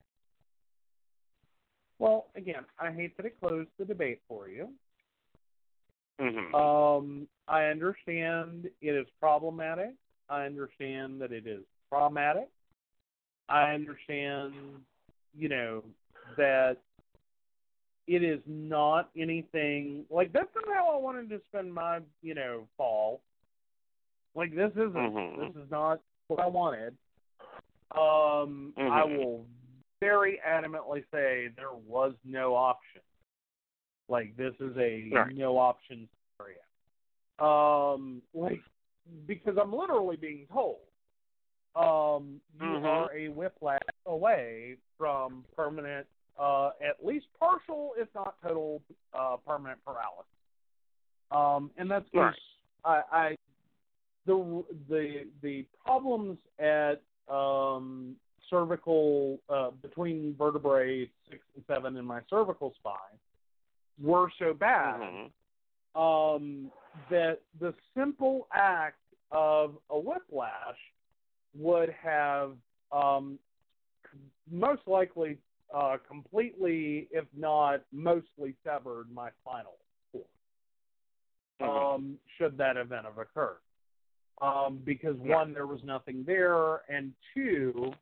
well, again, I hate that it closed the debate for you. Hmm Um, I understand it is problematic. I understand that it is traumatic. I understand, you know, that it is not anything like that's not how I wanted to spend my, you know, fall. Like this isn't Mhm. this is not what I wanted. Um I Mhm. will very adamantly say there was no option. Like this is a Right. no option scenario. Um like because I'm literally being told um you Mhm. are a whiplash away from permanent uh at least partial if not total uh permanent paralysis. Um and that's Right. I, I the the the problems at um cervical uh between vertebrae six and seven in my cervical spine were so bad Mhm. um, that the simple act of a whiplash would have um, most likely uh, completely, if not mostly, severed my spinal cord. Mhm. Um, should that event have occurred? Um, because Yeah. one, there was nothing there, and two,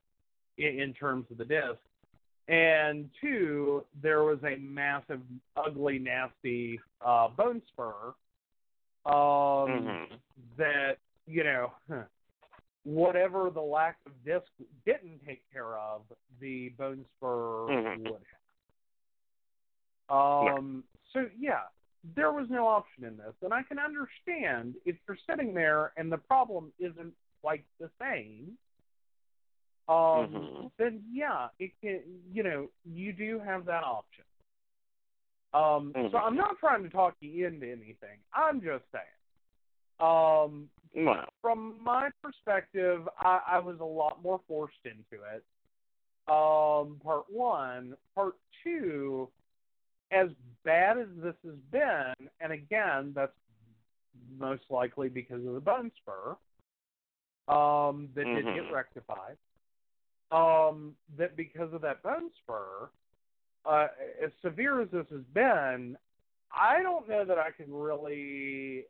in, in terms of the disc, and two, there was a massive, ugly, nasty uh, bone spur um, Mhm. that you know, whatever the lack of disc didn't take care of, the bone spur Mhm. would have. Um, so yeah, there was no option in this, and I can understand if you're sitting there and the problem isn't quite the same. Um, Mhm. then yeah, it can. You know, you do have that option. Um, so Mhm. I'm not trying to talk you into anything. I'm just saying. Um, Well, from my perspective, I, I was a lot more forced into it. Um, part one. Part two, as bad as this has been, and again, that's most likely because of the bone spur um, that did Mhm. get rectified. Um, that because of that bone spur, uh, as severe as this has been, I don't know that I can really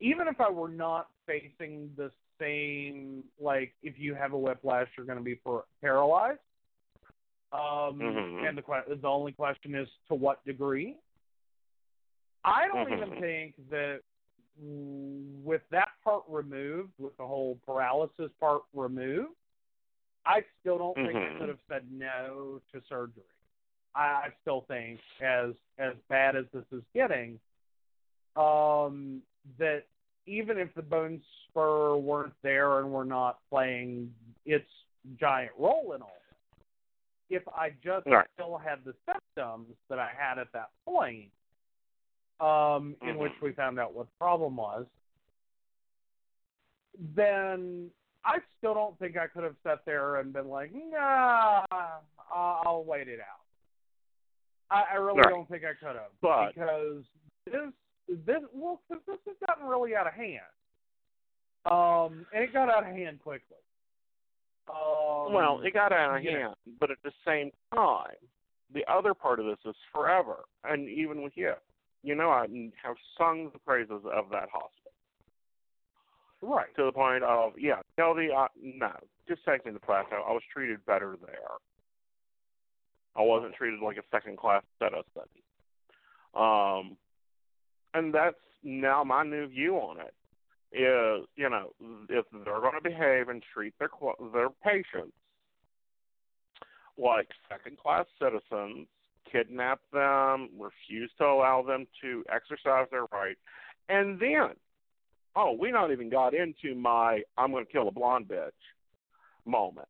even if I were not facing the same like if you have a whiplash, you're going to be par- paralyzed. Um, Mhm. And the que- the only question is to what degree. I don't Mhm. even think that with that part removed, with the whole paralysis part removed, I still don't think I could have said no to surgery. I, I still think, as as bad as this is getting, um, that even if the bone spur weren't there and we're not playing its giant role in all, if I just Right. still had the symptoms that I had at that point, um, in Mhm. which we found out what the problem was, then I still don't think I could have sat there and been like, nah, I'll, I'll wait it out. I, I really Right. don't think I could have But- because this this well, 'cause this has gotten really out of hand. Um, and it got out of hand quickly. Um, Well, it got out of yeah. hand, but at the same time, the other part of this is forever, and even with you, you know, I have sung the praises of that hospital right. to the point of, yeah, Kelly, uh, no, just take me to Plateau. I was treated better there. I wasn't treated like a second class setup study. Um, and that's now my new view on it. Is you know if they're going to behave and treat their their patients like second class citizens, kidnap them, refuse to allow them to exercise their right, and then, oh, we not even got into my I'm going to kill a blonde bitch moment.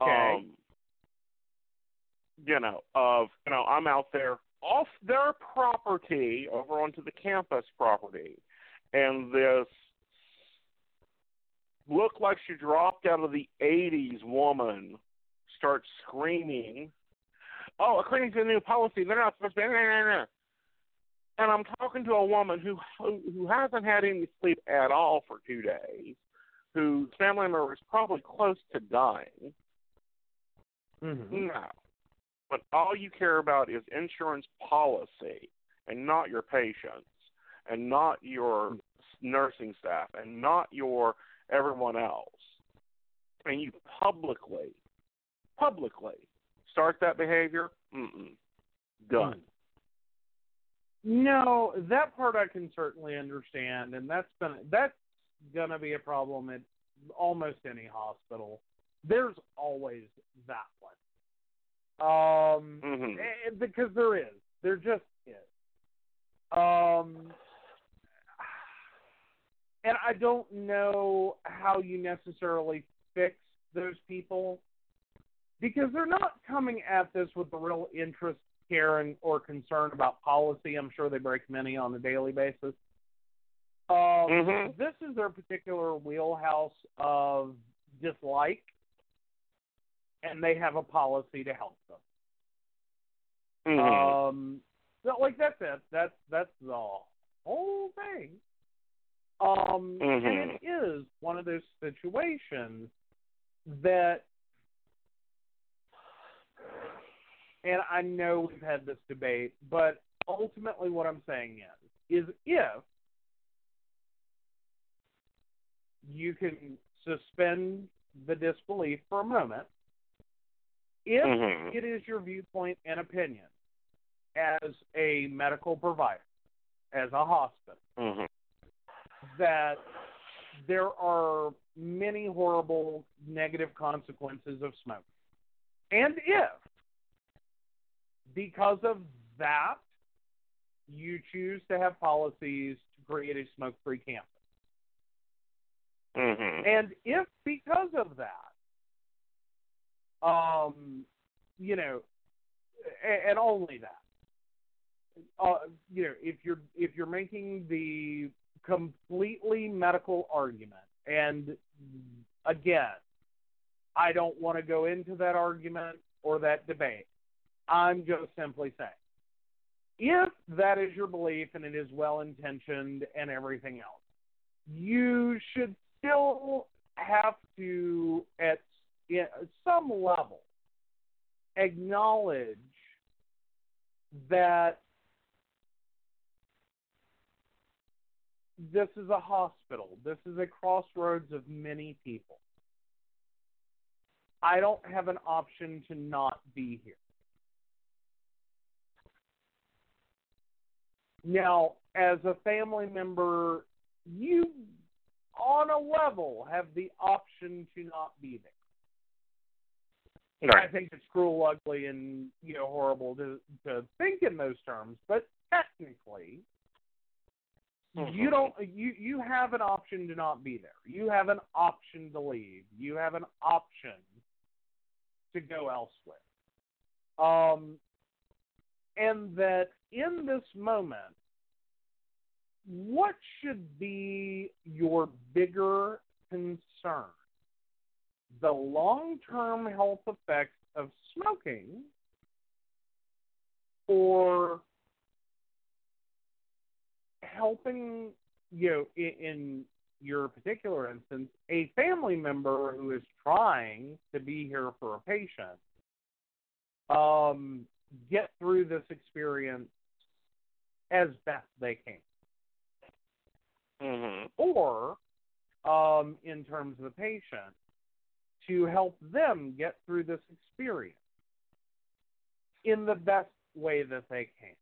Okay. Um, you know, of you know, I'm out there off their property over onto the campus property, and this looked like she dropped out of the '80s woman starts screaming, "Oh, according to the new policy, they're not supposed to." Be, nah, nah, nah. And I'm talking to a woman who who who hasn't had any sleep at all for two days, whose family member is probably close to dying. Mm-hmm. No. But all you care about is insurance policy and not your patients and not your nursing staff and not your everyone else. And you publicly, publicly start that behavior, mm-mm, done. No, that part I can certainly understand, and that's gonna that's gonna be a problem at almost any hospital. There's always that one. Um, Mhm. eh, because there is, there just is. Um, and I don't know how you necessarily fix those people because they're not coming at this with a real interest, care, and, or concern about policy. I'm sure they break many on a daily basis. Um, Mhm. This is their particular wheelhouse of dislike, and they have a policy to help them. Mhm. Um, so, like that's it. That's that's the whole thing. Um, and Mhm. it is one of those situations that, and I know we've had this debate, but ultimately, what I'm saying is, is if you can suspend the disbelief for a moment, if Mhm. it is your viewpoint and opinion as a medical provider, as a hospital, Mhm. that there are many horrible negative consequences of smoke. And if, because of that, you choose to have policies to create a smoke free campus. Mhm. And if because of that, um, you know, and, and only that, uh, you know, if you're if you're making the completely medical argument, and again, I don't want to go into that argument or that debate. I'm just simply saying, if that is your belief and it is well intentioned and everything else, you should still have to, at some level, acknowledge that this is a hospital. This is a crossroads of many people. I don't have an option to not be here. Now, as a family member, you, on a level, have the option to not be there. Right. I think it's cruel, ugly, and you know horrible to to think in those terms, but technically, Mhm. you don't you you have an option to not be there. You have an option to leave. You have an option to go elsewhere. Um, and that in this moment, what should be your bigger concern? The long term health effects of smoking or helping you know in, your particular instance a family member who is trying to be here for a patient um get through this experience as best they can Mhm. or um in terms of the patient to help them get through this experience in the best way that they can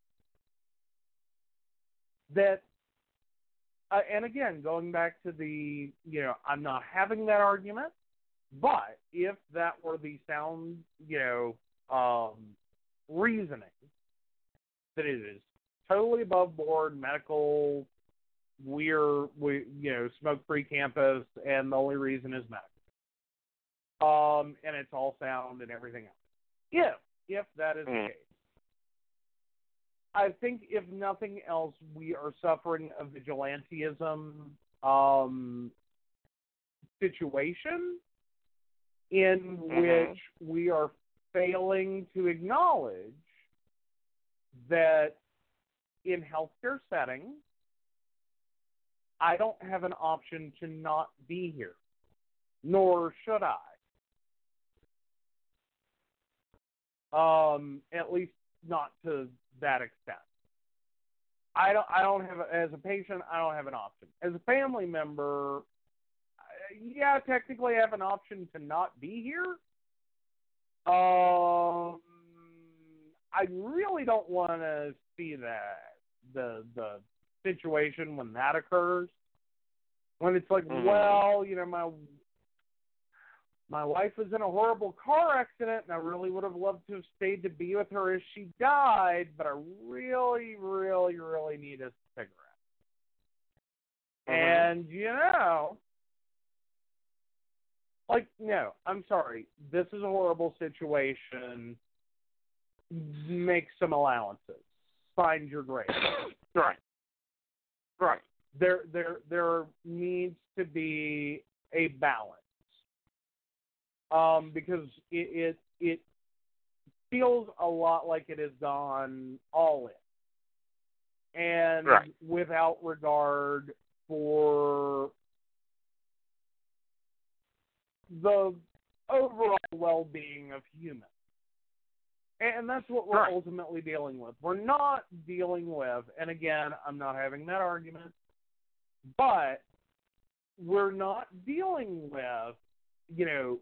that uh, and again going back to the you know i'm not having that argument but if that were the sound you know um reasoning that it is totally above board medical we're we you know smoke free campus and the only reason is medical um and it's all sound and everything else if if that is Mm. the case I think if nothing else, we are suffering a vigilantism um, situation in Mhm. which we are failing to acknowledge that in healthcare settings, I don't have an option to not be here, nor should I. Um, at least not to that extent. I don't. I don't have. As a patient, I don't have an option. As a family member, yeah, technically, I have an option to not be here. Um, I really don't want to see that the the situation when that occurs. When it's like, Mhm. well, you know, my my wife was in a horrible car accident, and I really would have loved to have stayed to be with her as she died, but I really, really, really need a cigarette. Mhm. And you know, like, no, I'm sorry. This is a horrible situation. Make some allowances. Find your grace. Right. Right. there there there needs to be a balance um because it it it feels a lot like it has gone all in and Right. without regard for the overall well-being of humans and that's what we're Right. ultimately dealing with. We're not dealing with, and again, I'm not having that argument, but we're not dealing with, you know,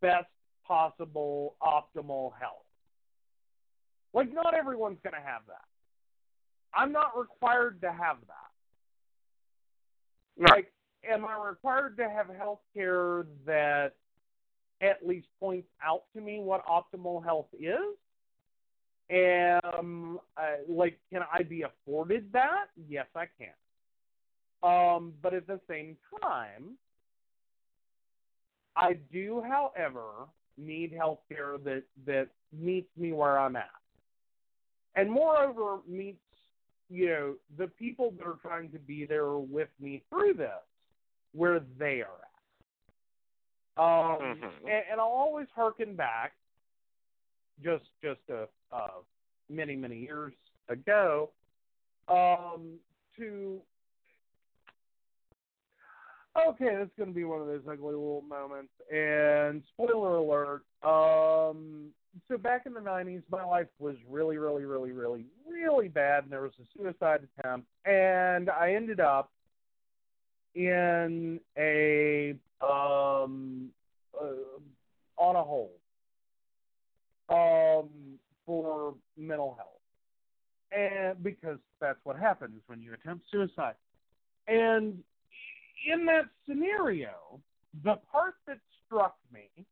best possible optimal health. Like, not everyone's going to have that. I'm not required to have that. Right. Like, am I required to have health care that at least points out to me what optimal health is? Um, uh, like, can I be afforded that? Yes, I can. Um, but at the same time, I do, however, need health care that that meets me where I'm at, and moreover meets you know the people that are trying to be there with me through this where they are at. Um, Mhm. and, and I'll always harken back just just a uh, many many years ago um, to okay, this is going to be one of those ugly little moments. And spoiler alert, um, so back in the '90s, my life was really, really, really, really, really bad, and there was a suicide attempt, and I ended up in a um uh, on a hold um for mental health and because that's what happens when you attempt suicide and in that scenario the part that struck me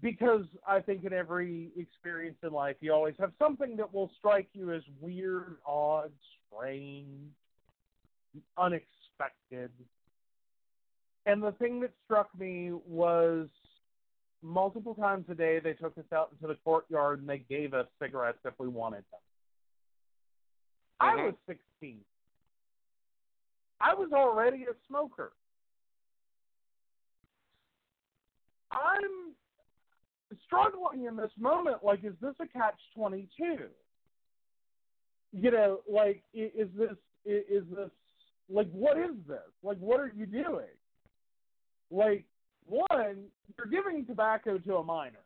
because I think in every experience in life you always have something that will strike you as weird, odd, strange, unexpected. And the thing that struck me was multiple times a day they took us out into the courtyard and they gave us cigarettes if we wanted them. I Mhm. was 16. I was already a smoker. I'm struggling in this moment. Like, is this a catch twenty two? You know, like, is this is this like what is this? Like, what are you doing? Like, one, you're giving tobacco to a minor.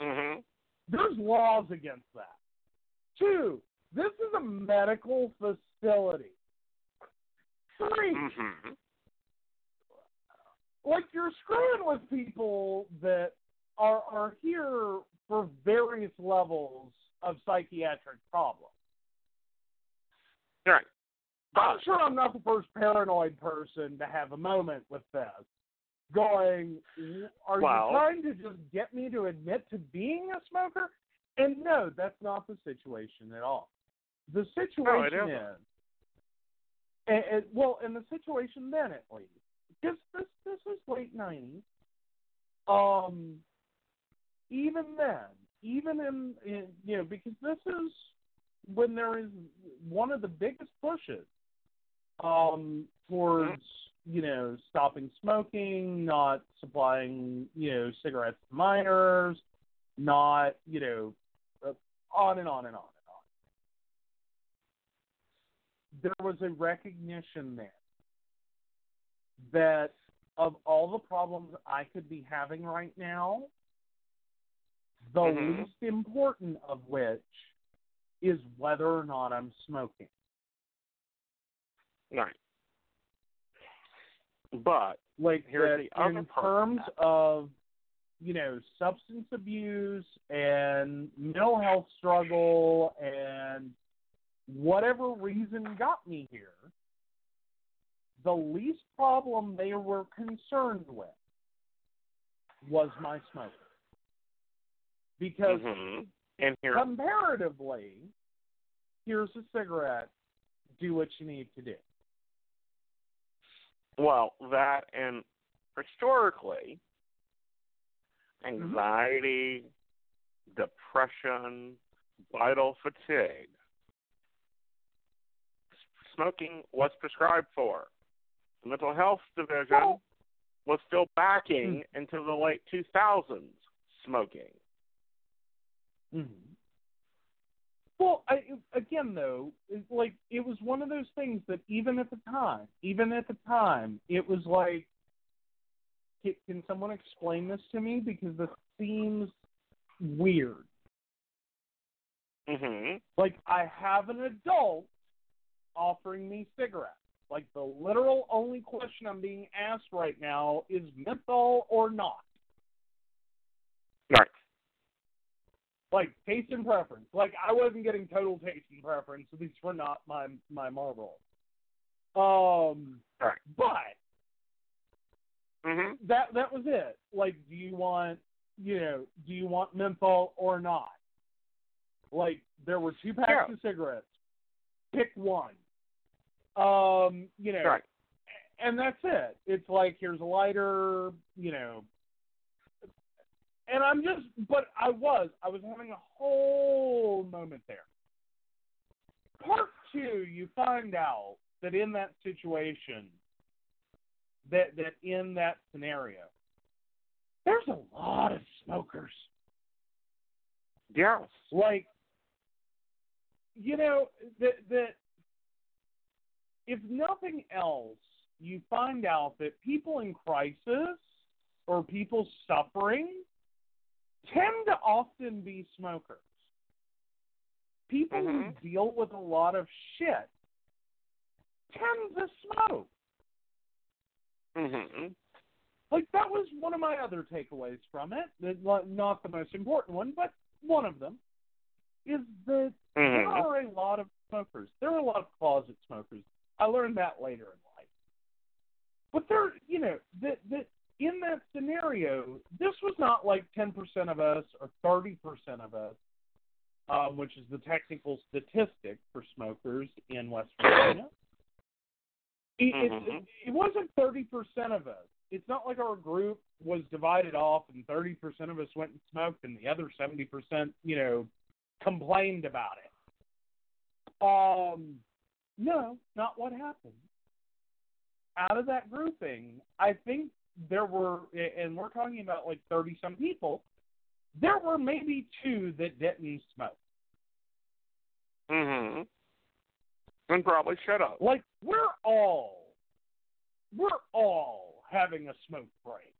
Mhm. There's laws against that. Two, this is a medical facility. Three, Mhm. like you're screwing with people that are are here for various levels of psychiatric problems. Right. I'm sure I'm not the first paranoid person to have a moment with this. Going, are Well- you trying to just get me to admit to being a smoker? And no, that's not the situation at all. The situation isn't. is, and, and, well, and the situation then at least, because this this is late '90s. Um, even then, even in, in you know, because this is when there is one of the biggest pushes um, towards you know stopping smoking, not supplying you know cigarettes to minors, not you know uh, on and on and on and on. There was a recognition there that of all the problems I could be having right now, the Mhm. least important of which is whether or not I'm smoking. right. But Like Here's the other in part terms that. of you know substance abuse and mental health struggle and whatever reason got me here, the least problem they were concerned with was my smoking. Because mhm. and here comparatively, here's a cigarette, do what you need to do. Well, that and historically, anxiety, depression, vital fatigue, smoking was prescribed for. The mental health division was still backing into the late 2000s smoking. Mm-hmm. Well, I, again, though, like it was one of those things that even at the time, even at the time, it was like, can, can someone explain this to me? Because this seems weird. Mhm. Like I have an adult offering me cigarettes. Like the literal only question I'm being asked right now is menthol or not. Right. Like taste and preference. Like I wasn't getting total taste and preference, so these were not my my Marlboro. Um, Right. but Mhm. that that was it. Like, do you want you know do you want menthol or not? Like there were two packs Yeah. of cigarettes. Pick one. Um, you know, Right. and that's it. It's like here's a lighter, you know. And I'm just, but I was, I was having a whole moment there. Part two, you find out that in that situation, that that in that scenario, there's a lot of smokers. Yes. Like, you know, that that if nothing else, you find out that people in crisis or people suffering tend to often be smokers. People Mhm. who deal with a lot of shit tend to smoke. Mhm. Like that was one of my other takeaways from it. Not the most important one, but one of them is that there Mhm. are a lot of smokers. There are a lot of closet smokers. I learned that later in life. But there, you know, that that in that scenario, this was not like ten percent of us or thirty percent of us, um, which is the technical statistic for smokers in West Virginia. It, it, Mhm. it wasn't thirty percent of us. It's not like our group was divided off and thirty percent of us went and smoked and the other seventy percent, you know, complained about it. Um, no, not what happened. Out of that grouping, I think there were, and we're talking about like thirty some people. There were maybe two that didn't smoke. Mm hmm. And probably shut up. Like we're all, we're all having a smoke break.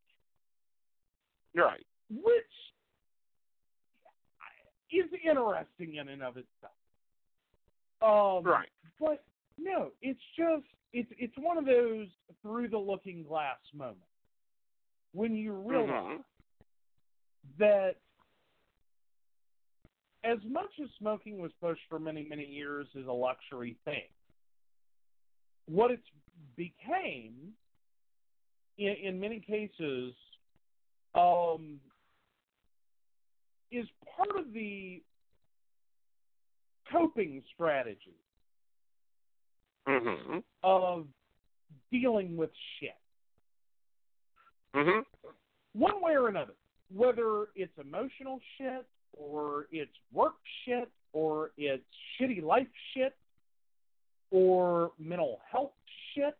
You're Right. which is interesting in and of itself. Um, Right. But no, it's just it's it's one of those through the looking glass moments when you realize Mhm. that as much as smoking was pushed for many many years as a luxury thing, what it's became in, in many cases um, is part of the coping strategy Mhm. of dealing with shit, Mhm. one way or another. Whether it's emotional shit, or it's work shit, or it's shitty life shit, or mental health shit,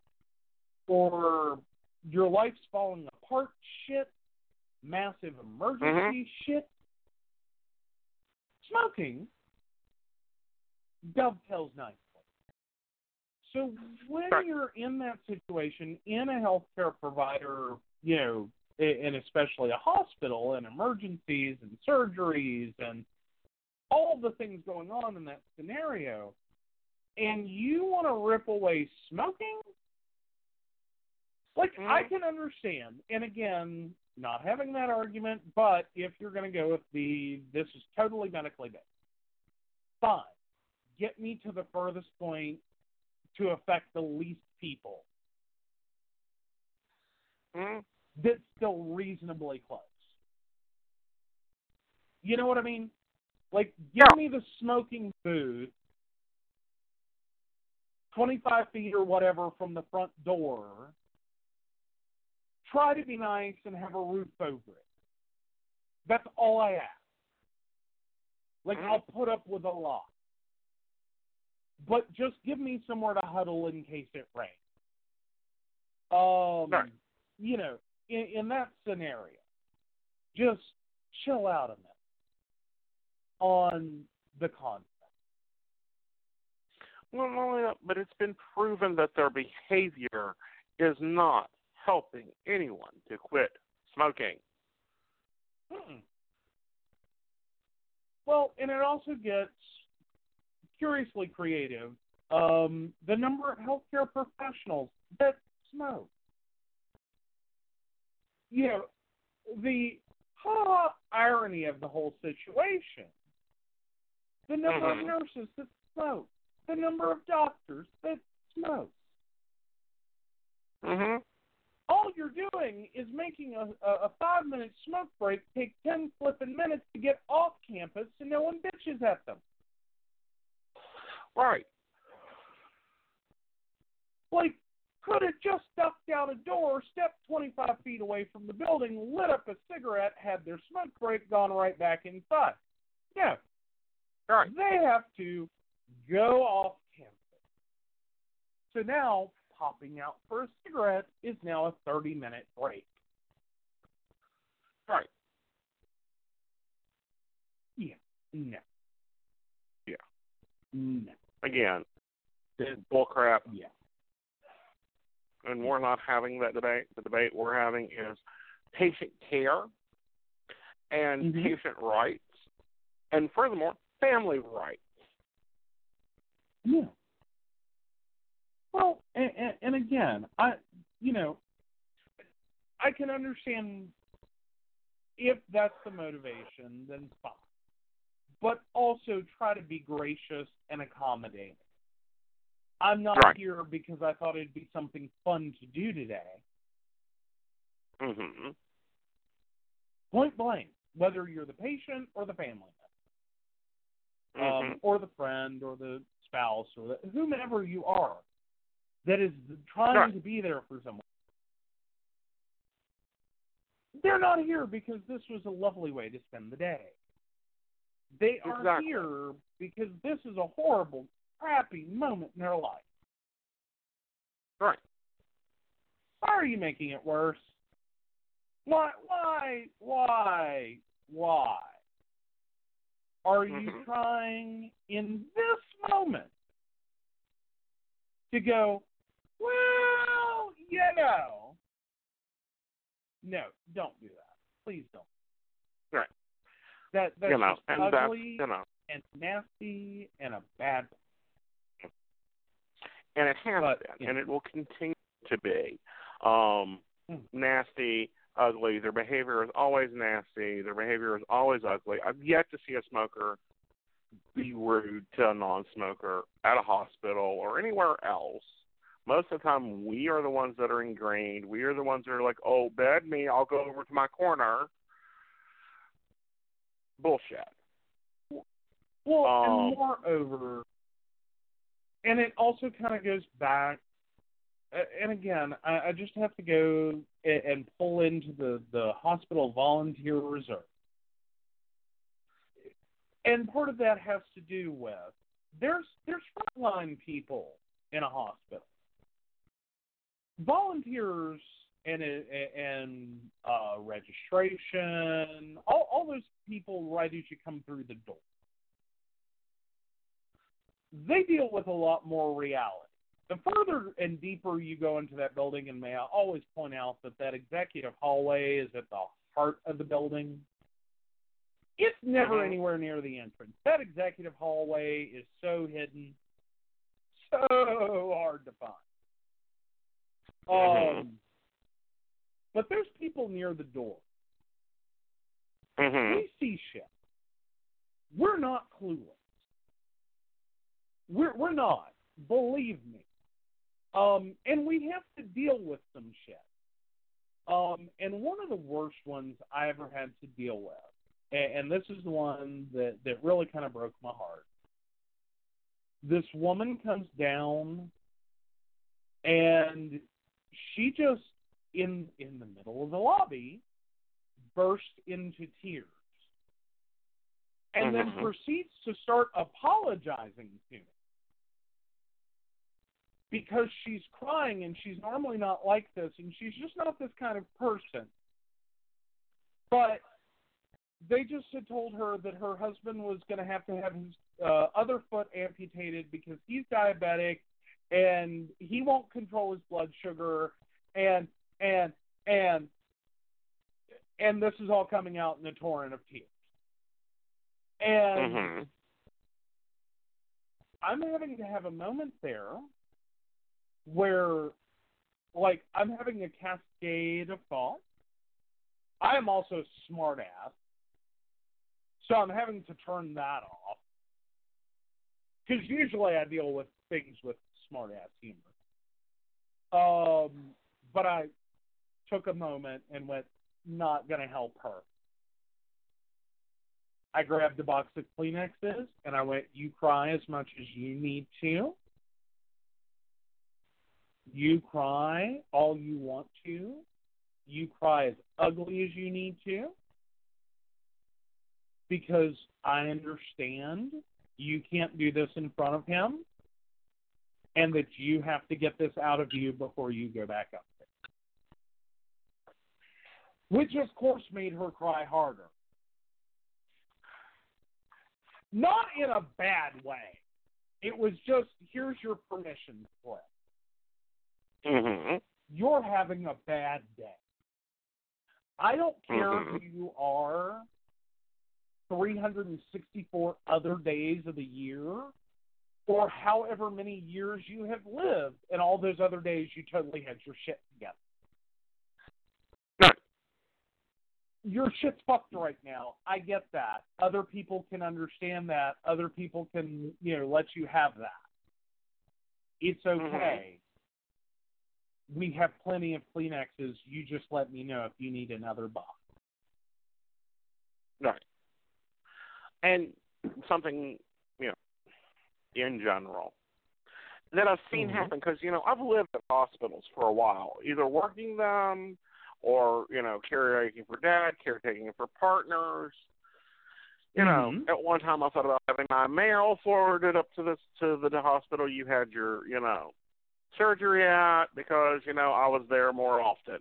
or your life's falling apart shit, massive emergency shit. Smoking dovetails nicely. So when Right. you're in that situation in a healthcare provider, you know, and especially a hospital and emergencies and surgeries and all the things going on in that scenario, and you want to rip away smoking, like I Mhm. can understand. And again, not having that argument, but if you're going to go with the this is totally medically based, fine. Get me to the furthest point to affect the least people Mhm. that's still reasonably close. You know what I mean? Like, give me the smoking booth, 25 feet or whatever from the front door. Try to be nice and have a roof over it. That's all I ask. Like, Mhm. I'll put up with a lot. But just give me somewhere to huddle in case it rains. Um. You know, in, in that scenario, just chill out a minute on the concept. Well, that, but it's been proven that their behavior is not helping anyone to quit smoking. Mm-mm. Well, and it also gets curiously creative. Um, the number of healthcare professionals that smoke. You know, the ha irony of the whole situation. The number of nurses that smoke. The number of doctors that smoke. Mhm. all you're doing is making a, a, five minute smoke break take ten flipping minutes to get off campus and no one bitches at them. Right. Like, could have just ducked out a door, stepped 25 feet away from the building, lit up a cigarette, had their smoke break, gone right back inside. No. Right. They have to go off campus. So now, popping out for a cigarette is now a 30 minute break. Right. Yeah. No. Yeah. No. Again, it's bullcrap, Yeah. And we're not having that debate. The debate we're having is patient care and Mhm. patient rights, and furthermore, family rights. Yeah. Well, and, and, and again, I, you know, I can understand if that's the motivation, then fine. But also try to be gracious and accommodating. I'm not Right. here because I thought it'd be something fun to do today. Mhm. Point blank, whether you're the patient or the family member, um, Mhm. or the friend or the spouse or the, whomever you are that is trying Right. to be there for someone. They're not here because this was a lovely way to spend the day. They are Exactly. here because this is a horrible, crappy moment in their life. Right. Why are you making it worse? Why, why, why, why? Are you Mhm. trying in this moment to go, well, you know? No, don't do that. Please don't. Right. That that's you know, and ugly you know, and nasty and a bad. And it has But, been, you and it will continue to be um, Hmm. nasty, ugly. Their behavior is always nasty. Their behavior is always ugly. I've yet to see a smoker be rude to a non-smoker at a hospital or anywhere else. Most of the time, we are the ones that are ingrained. We are the ones that are like, "Oh, bad me. I'll go over to my corner." Bullshit. Well, Um, and moreover, and it also kind of goes back. And again, I, I just have to go and, and pull into the the hospital volunteer reserve, and part of that has to do with there's there's frontline people in a hospital, volunteers and and uh, registration, all all those people right as you come through the door they deal with a lot more reality. The further and deeper you go into that building, and may I always point out that that executive hallway is at the heart of the building. It's never Mhm. anywhere near the entrance. That executive hallway is so hidden, so hard to find. Mhm. Um, but there's people near the door. Mhm. We see shit. We're not clueless. We're we're not. Believe me. Um, and we have to deal with some shit. Um, and one of the worst ones I ever had to deal with, and, and this is the one that that really kind of broke my heart. This woman comes down, and she just in in the middle of the lobby burst into tears and then Mhm. proceeds to start apologizing to me because she's crying and she's normally not like this and she's just not this kind of person. But they just had told her that her husband was going to have to have his uh, other foot amputated because he's diabetic and he won't control his blood sugar and and and and this is all coming out in a torrent of tears. And Mhm. I'm having to have a moment there where, like, I'm having a cascade of thoughts. I am also smart ass, so I'm having to turn that off. Because usually I deal with things with smart ass humor. Um, but I took a moment and went, not going to help her. I grabbed a box of Kleenexes and I went, You cry as much as you need to. You cry all you want to. You cry as ugly as you need to. Because I understand you can't do this in front of him and that you have to get this out of you before you go back up there. Which, of course, made her cry harder. Not in a bad way. It was just, here's your permission slip. Mhm. You're having a bad day. I don't care Mhm. who you are 364 other days of the year. or however many years you have lived, and all those other days you totally had your shit together. Your shit's fucked right now. I get that. Other people can understand that. Other people can, you know, let you have that. It's okay. We have plenty of Kleenexes. You just let me know if you need another box. Right. And something, you know, in general that I've seen Mhm. happen because you know I've lived at hospitals for a while, either working them or you know caretaking for dad, caretaking for partners. You know, Mhm. at one time I thought about having my mail forwarded up to this to the hospital you had your you know surgery at because you know I was there more often.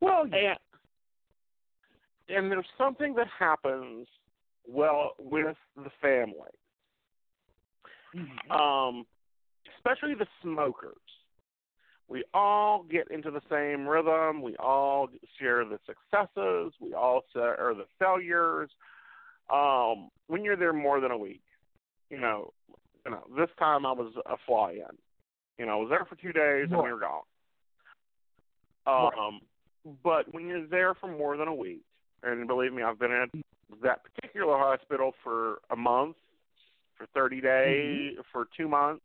Well, yeah. And and there's something that happens well with the family. Mhm. um, especially the smokers. We all get into the same rhythm. We all share the successes. We all share the failures. Um, when you're there more than a week, you know, you know, this time I was a fly-in. You know, I was there for two days and we were gone. Um, but when you're there for more than a week, and believe me, I've been at that particular hospital for a month, for 30 days, for two months.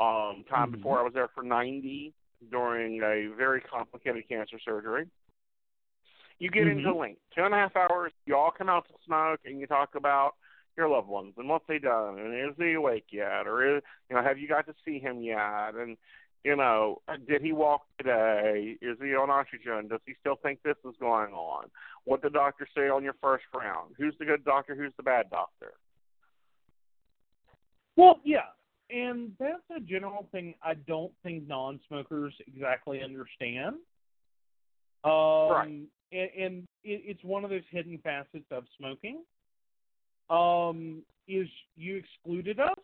Um, time Mhm. before I was there for 90 during a very complicated cancer surgery. You get into Mhm. length. Two and a half hours, you all come out to smoke and you talk about your loved ones and what they done and is he awake yet or is, you know have you got to see him yet and you know did he walk today is he on oxygen does he still think this is going on what did the doctor say on your first round who's the good doctor who's the bad doctor Well, yeah, and that's a general thing. I don't think non-smokers exactly understand. Um, Right. And, and it, it's one of those hidden facets of smoking. Um, is you excluded us,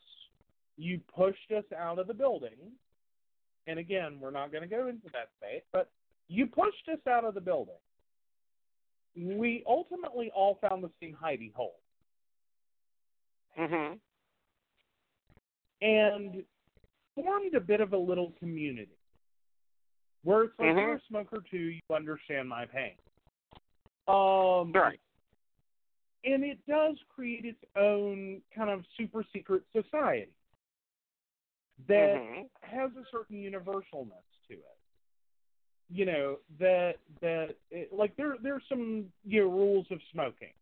you pushed us out of the building, and again, we're not going to go into that space, but you pushed us out of the building. We ultimately all found the same hidey hole. mhm and formed a bit of a little community where it's like Mhm. you're a smoker too, you understand my pain. Um, right and it does create its own kind of super secret society that mhm has a certain universalness to it. You know that that it, like there there's some you know rules of smoking.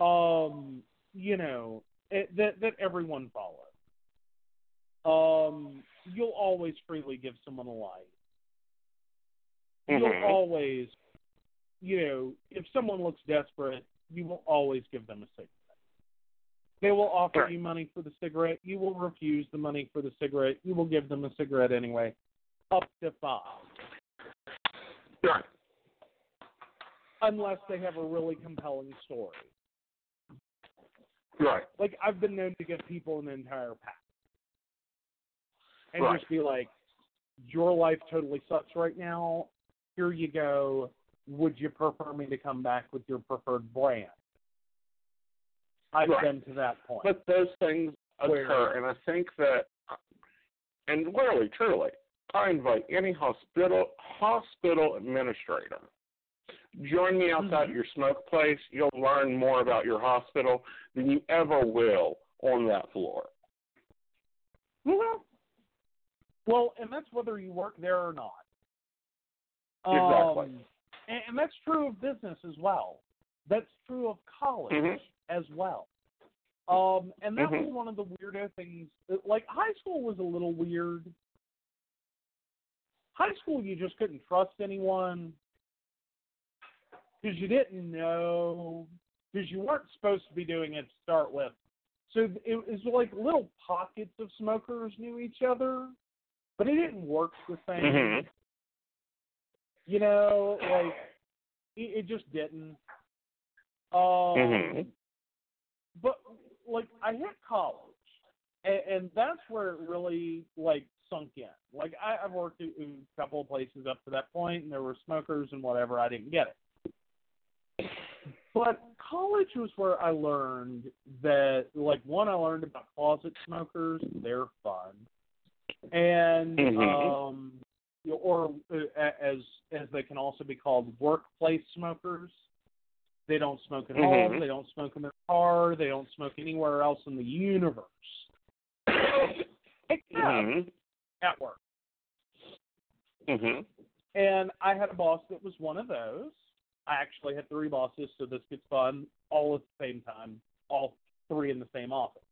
Um, you know it, that that everyone follows. Um, you'll always freely give someone a light. You'll Mhm. always, you know, if someone looks desperate, you will always give them a cigarette. They will offer you money for the cigarette. You will refuse the money for the cigarette. You will give them a cigarette anyway, up to five, right unless they have a really compelling story. right Like I've been known to give people an entire pack, and Right. just be like, "Your life totally sucks right now. Here you go. Would you prefer me to come back with your preferred brand?" I've Right. been to that point. But those things occur, Where- and I think that, and really, truly, I invite any hospital hospital administrator. Join me outside Mhm. your smoke place. You'll learn more about your hospital than you ever will on that floor. Mhm. Well, and that's whether you work there or not. Exactly. Um, and, and that's true of business as well. That's true of college Mhm. as well. Um, and that Mhm. was one of the weirdo things. Like high school was a little weird. High school, you just couldn't trust anyone because you didn't know because you weren't supposed to be doing it to start with. So it was like little pockets of smokers knew each other, but it didn't work the same. Mhm. You know, like it, it just didn't. Um, Mhm. but like I hit college, and, and that's where it really like sunk in. Like I, I've worked in a couple of places up to that point, and there were smokers and whatever. I didn't get it. But college was where I learned that, like, one, I learned about closet smokers. They're fun, and Mhm. um, or uh, as as they can also be called, workplace smokers. They don't smoke at home. Mhm. They don't smoke in their car. They don't smoke anywhere else in the universe except Mhm. at work. Mhm. And I had a boss that was one of those. I actually had three bosses, so this gets fun all at the same time, all three in the same office.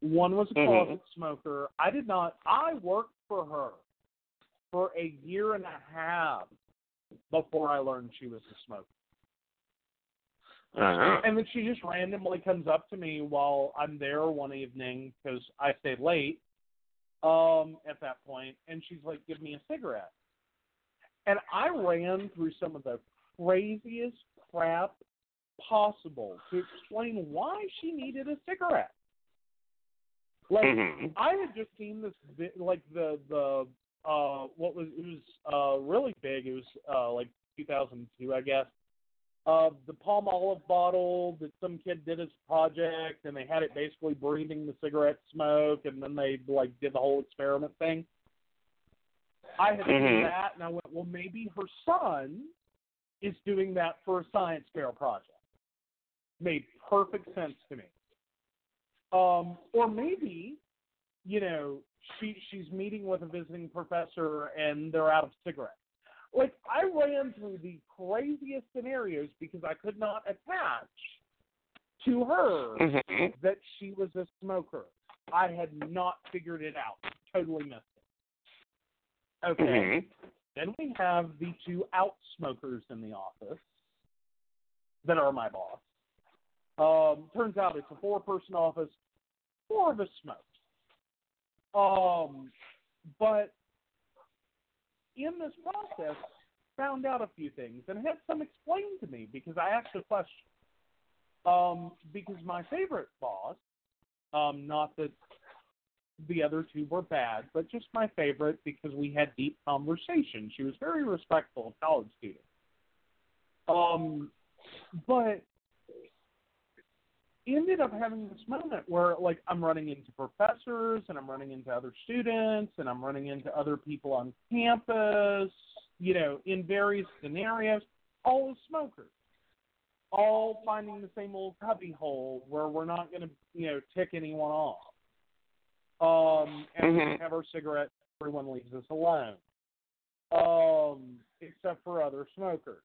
One was a Mhm. closet smoker. I did not, I worked for her for a year and a half before I learned she was a smoker. Uh-huh. And then she just randomly comes up to me while I'm there one evening because I stayed late um, at that point, and she's like, "Give me a cigarette." And I ran through some of the craziest crap possible to explain why she needed a cigarette. Like Mhm. I had just seen this, vi- like the the uh what was it was uh really big. It was uh like 2002, I guess. Uh, the Palmolive bottle that some kid did as a project, and they had it basically breathing the cigarette smoke, and then they like did the whole experiment thing. I had Mhm. seen that, and I went, well, maybe her son is doing that for a science fair project. Made perfect sense to me. Um, or maybe, you know, she she's meeting with a visiting professor and they're out of cigarettes. Like I ran through the craziest scenarios because I could not attach to her Mhm. that she was a smoker. I had not figured it out. Totally missed it. Okay. Mhm. Then we have the two out smokers in the office that are my boss. Um, turns out it's a four person office, four of us smoke. Um, but in this process, found out a few things and had some explained to me because I asked a question. Um, because my favorite boss, um, not that the other two were bad, but just my favorite because we had deep conversation. She was very respectful of college students. Um, but ended up having this moment where like I'm running into professors and I'm running into other students and I'm running into other people on campus, you know, in various scenarios, all as smokers. All finding the same old cubby hole where we're not gonna, you know, tick anyone off. Um and we Mhm. have our cigarette everyone leaves us alone. Um, except for other smokers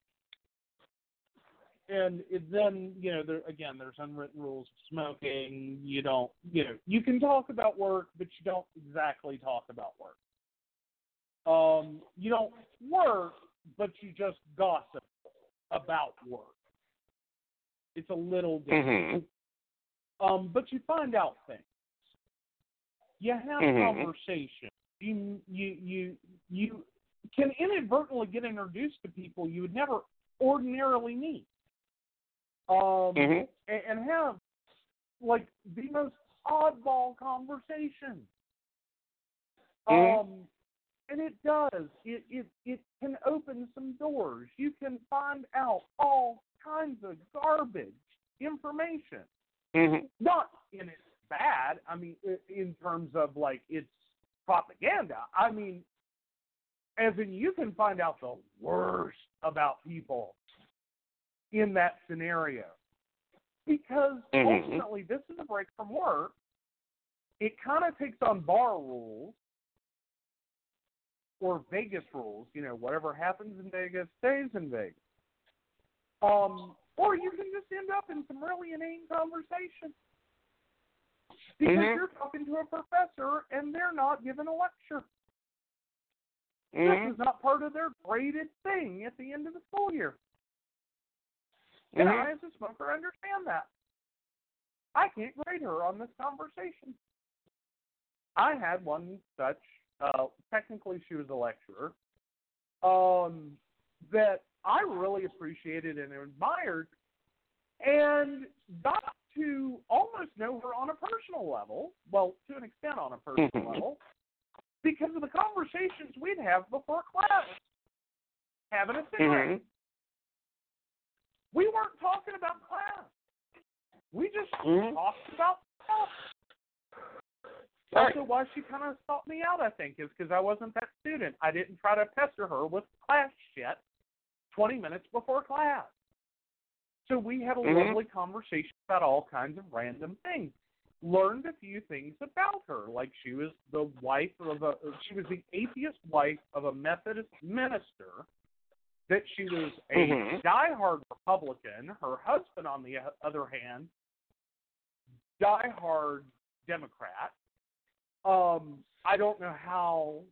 and it then you know there again there's unwritten rules of smoking. You don't you know you can talk about work but you don't exactly talk about work. Um you don't work but you just gossip about work. It's a little different. Mhm. um but you find out things. You have Mhm. conversation you you you you can inadvertently get introduced to people you would never ordinarily meet um, Mhm. and, and have like the most oddball conversation. Mhm. Um, and it does. It it it can open some doors. You can find out all kinds of garbage information. Mhm. Not in it's bad. I mean, in terms of like it's propaganda. I mean, as in you can find out the worst about people in that scenario. Because Mhm. ultimately, this is a break from work. It kind of takes on bar rules or Vegas rules. You know, whatever happens in Vegas stays in Vegas. Um, or you can just end up in some really inane conversation because Mhm. you're talking to a professor and they're not giving a lecture. This Mhm. is not part of their graded thing at the end of the school year. And Mhm. I, as a smoker, understand that. I can't grade her on this conversation. I had one such, uh, technically she was a lecturer, um, that I really appreciated and admired and got to almost know her on a personal level, well, to an extent on a personal Mhm. level, because of the conversations we'd have before class, having a cigarette. Mhm. We weren't talking about class. We just Mhm. talked about stuff. Right. Also, why she kind of sought me out, I think, is because I wasn't that student. I didn't try to pester her with class shit 20 minutes before class. So we had a Mhm. lovely conversation about all kinds of random things. Learned a few things about her, like she was the wife of a, she was the atheist wife of a Methodist minister. That she was a Mhm. diehard Republican. Her husband, on the other hand, diehard Democrat. Um, I don't know how,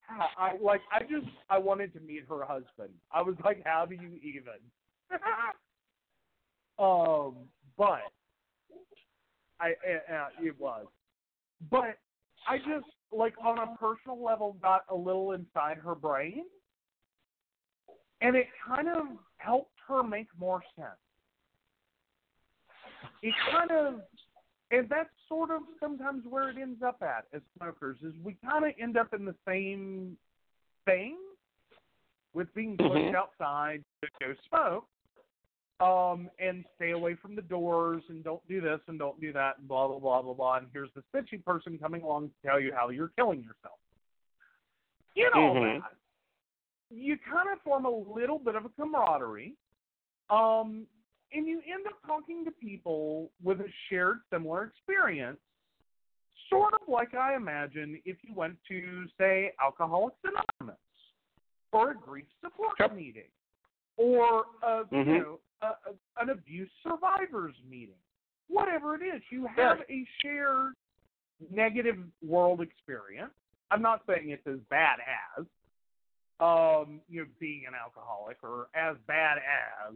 how I like. I just I wanted to meet her husband. I was like, how do you even? um, but I uh, it was, but I just like on a personal level got a little inside her brain, and it kind of helped her make more sense. It kind of and that's sort of sometimes where it ends up at as smokers is we kind of end up in the same thing with being pushed Mhm. outside to go smoke um and stay away from the doors and don't do this and don't do that and blah blah blah blah blah and here's this bitchy person coming along to tell you how you're killing yourself in all Mhm. that you kind of form a little bit of a camaraderie um and you end up talking to people with a shared similar experience, sort of like I imagine if you went to, say, Alcoholics Anonymous or a grief support Yep. meeting or a, Mhm. you know a, a, an abuse survivors meeting, whatever it is. You have a shared negative world experience. I'm not saying it's as bad as um, you know being an alcoholic or as bad as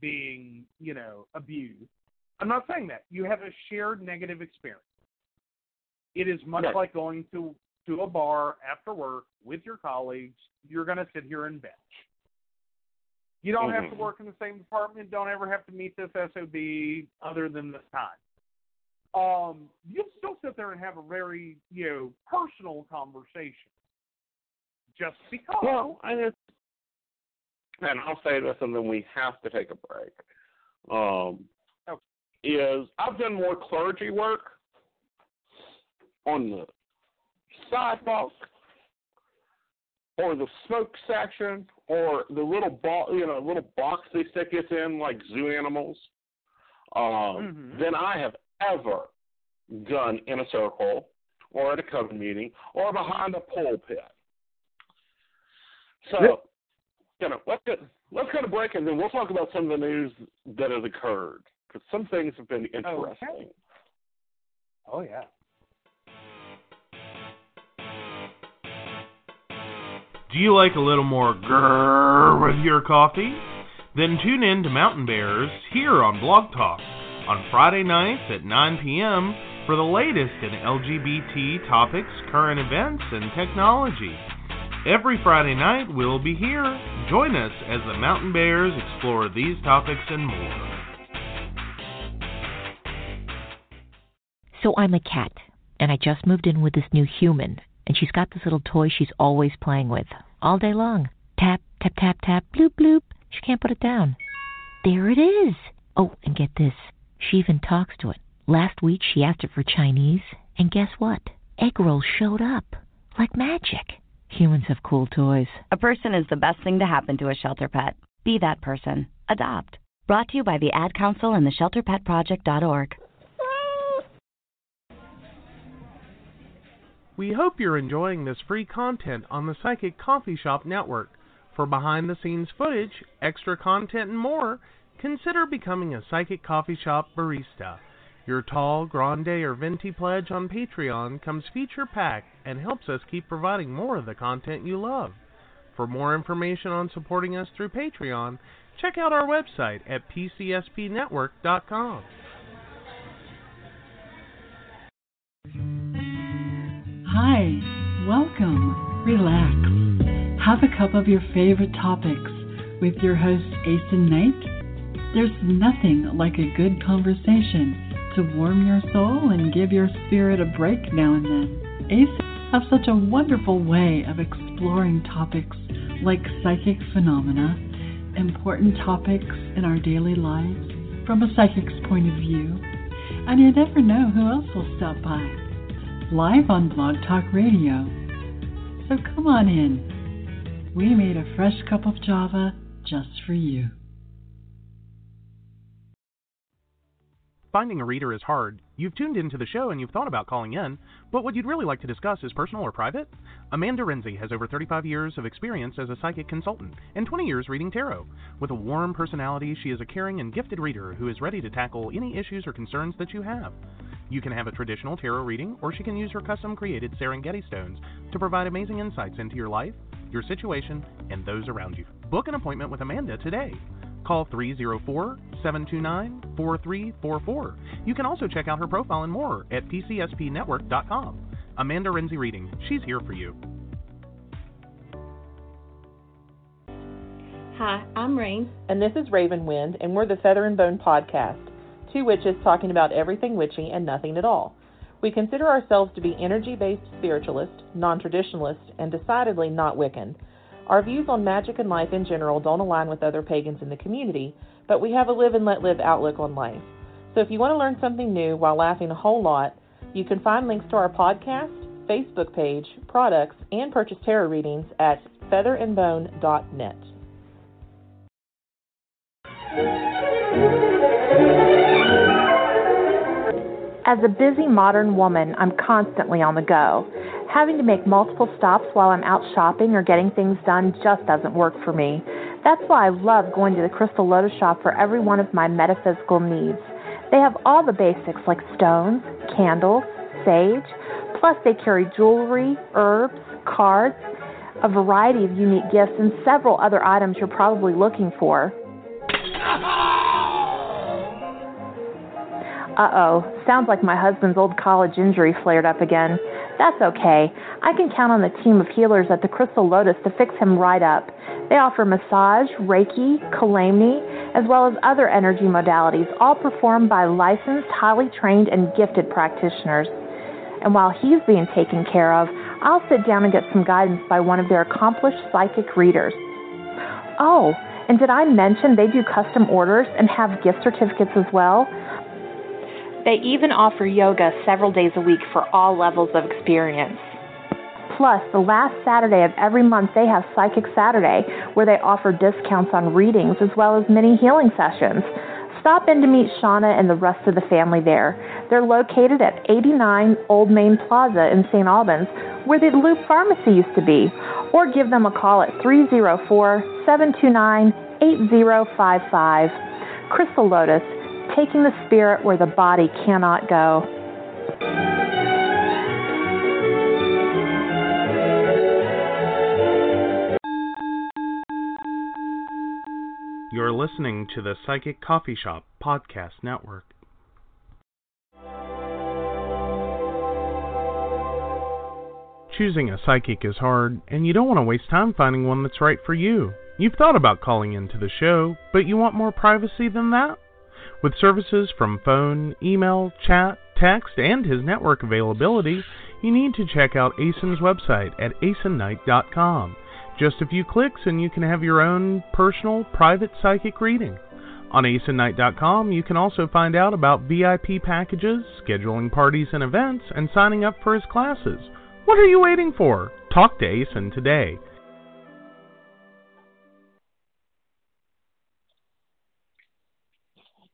being, you know, abused. I'm not saying that. You have a shared negative experience. It is much like going to to a bar after work with your colleagues. You're going to sit here and bench. You don't have to Mhm. work in the same department. Don't ever have to meet this SOB other than this time. Um, you'll still sit there and have a very, you know, personal conversation. Just because. Well, I just, and I'll say this, and then we have to take a break. Um, Okay. is I've done more clergy work on the sidewalk or the smoke section or the little bo- you know little box they stick us in like zoo animals um, Mhm. than I have ever done in a circle or at a coven meeting or behind a pulpit. So, Yep. you know, let's get let's get a break and then we'll talk about some of the news that has occurred because some things have been interesting. Okay. Oh yeah. Do you like a little more grrr with your coffee? Then tune in to Mountain Bears here on Blog Talk on Friday nights at 9 p.m. for the latest in LGBT topics, current events, and technology. Every Friday night we'll be here. Join us as the Mountain Bears explore these topics and more. So I'm a cat, and I just moved in with this new human, and she's got this little toy she's always playing with, all day long. Tap, tap, tap, tap, bloop, bloop. She can't put it down. There it is. Oh, and get this. She even talks to it. Last week she asked it for Chinese, and guess what? Egg rolls showed up. Like magic. Humans have cool toys. A person is the best thing to happen to a shelter pet. Be that person. Adopt. Brought to you by the Ad Council and the ShelterPetProject.org. We hope you're enjoying this free content on the Psychic Coffee Shop Network. For behind the scenes footage, extra content, and more, consider becoming a Psychic Coffee Shop barista. Your tall, grande, or venti pledge on Patreon comes feature packed and helps us keep providing more of the content you love. For more information on supporting us through Patreon, check out our website at pcspnetwork.com. Hi, welcome, relax, have a cup of your favorite topics with your host, Aeson Knight. There's nothing like a good conversation to warm your soul and give your spirit a break now and then. Aeson have such a wonderful way of exploring topics like psychic phenomena, important topics in our daily lives from a psychic's point of view, and you never know who else will stop by. Live on Blog Talk Radio. So come on in. We made a fresh cup of Java just for you. Finding a reader is hard. You've tuned into the show and you've thought about calling in, but what you'd really like to discuss is personal or private? Amanda Renzi has over 35 years of experience as a psychic consultant and 20 years reading tarot. With a warm personality, she is a caring and gifted reader who is ready to tackle any issues or concerns that you have. You can have a traditional tarot reading, or she can use her custom created Serengeti stones to provide amazing insights into your life, your situation, and those around you. Book an appointment with Amanda today. Call 304 729 4344. You can also check out her profile and more at PCSPNetwork.com. Amanda Renzi Reading. She's here for you. Hi, I'm Rain. And this is Raven Wind, and we're the Feather and Bone Podcast. Two witches talking about everything witchy and nothing at all. We consider ourselves to be energy based spiritualist, non traditionalist, and decidedly not Wiccan. Our views on magic and life in general don't align with other pagans in the community, but we have a live and let live outlook on life. So if you want to learn something new while laughing a whole lot, you can find links to our podcast, Facebook page, products, and purchase tarot readings at featherandbone.net. As a busy modern woman, I'm constantly on the go. Having to make multiple stops while I'm out shopping or getting things done just doesn't work for me. That's why I love going to the Crystal Lotus shop for every one of my metaphysical needs. They have all the basics like stones, candles, sage, plus they carry jewelry, herbs, cards, a variety of unique gifts, and several other items you're probably looking for. Uh oh, sounds like my husband's old college injury flared up again. That's okay. I can count on the team of healers at the Crystal Lotus to fix him right up. They offer massage, Reiki, Kalamni, as well as other energy modalities, all performed by licensed, highly trained, and gifted practitioners. And while he's being taken care of, I'll sit down and get some guidance by one of their accomplished psychic readers. Oh, and did I mention they do custom orders and have gift certificates as well? They even offer yoga several days a week for all levels of experience. Plus, the last Saturday of every month, they have Psychic Saturday, where they offer discounts on readings as well as mini healing sessions. Stop in to meet Shauna and the rest of the family there. They're located at 89 Old Main Plaza in St. Albans, where the Loop Pharmacy used to be, or give them a call at 304 729 8055. Crystal Lotus, taking the spirit where the body cannot go. You're listening to the Psychic Coffee Shop Podcast Network. Choosing a psychic is hard, and you don't want to waste time finding one that's right for you. You've thought about calling into the show, but you want more privacy than that? With services from phone, email, chat, text, and his network availability, you need to check out Aeson's website at aesonknight.com. Just a few clicks and you can have your own personal, private psychic reading. On aesonknight.com, you can also find out about VIP packages, scheduling parties and events, and signing up for his classes. What are you waiting for? Talk to Aeson today.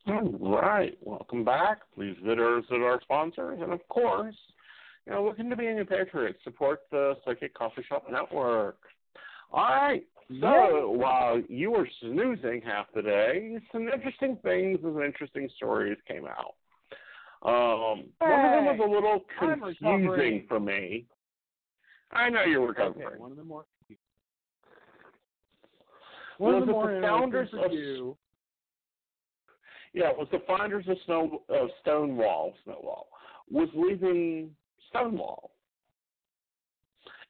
All right, welcome back. Please visit our sponsors, and of course, you know, looking to be a new patriot, support the Psychic Coffee Shop Network. All right, so Yay. while you were snoozing half the day, some interesting things and interesting stories came out. Um, One of them was a little confusing for me. I know you're recovering. Okay, one of the more. Was One of it the more the founders of you. Yeah, it was the founders of Snow of Stonewall, Snowwall, was leaving Stonewall.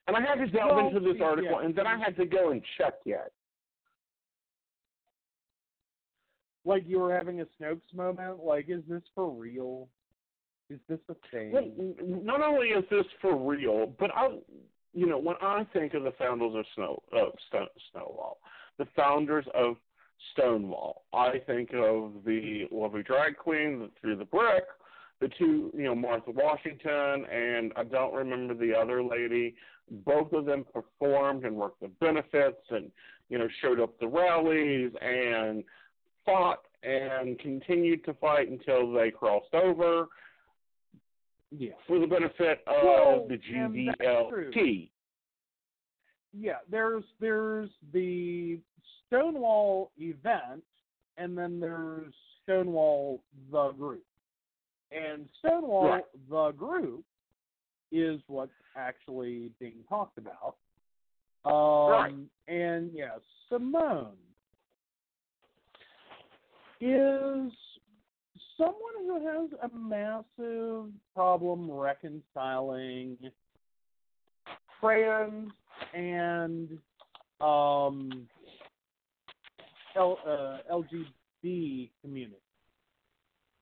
And I had to delve Well, into this yeah. article, and then I had to go and check yet. Like you were having a Snopes moment. Like, is this for real? Is this a thing? Well, Not only is this for real, but I, you know, when I think of the founders of Snow of Sto- Snowwall, the founders of Stonewall. I think of the lovely drag queen through the brick, the two, you know, Martha Washington, and I don't remember the other lady. Both of them performed and worked the benefits and, you know, showed up the rallies and fought and continued to fight until they crossed over Yeah. for the benefit of Well, the and that's GDLT. Yeah, there's there's the Stonewall event, and then there's Stonewall the group. And Stonewall Right. the group is what's actually being talked about. Um, Right. And yes, Simone is someone who has a massive problem reconciling trans and um, L, uh, LGBT community.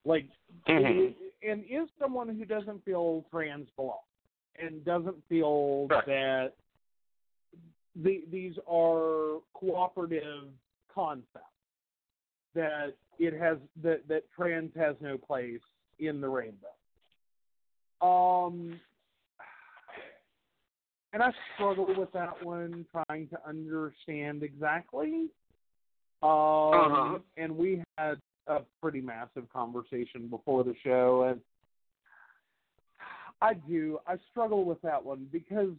Like, Mhm. and is someone who doesn't feel trans belong and doesn't feel that the, these are cooperative concepts that it has that that trans has no place in the rainbow. Um, and I struggle with that one, trying to understand exactly. Um, Uh-huh. and we had a pretty massive conversation before the show, and I do I struggle with that one because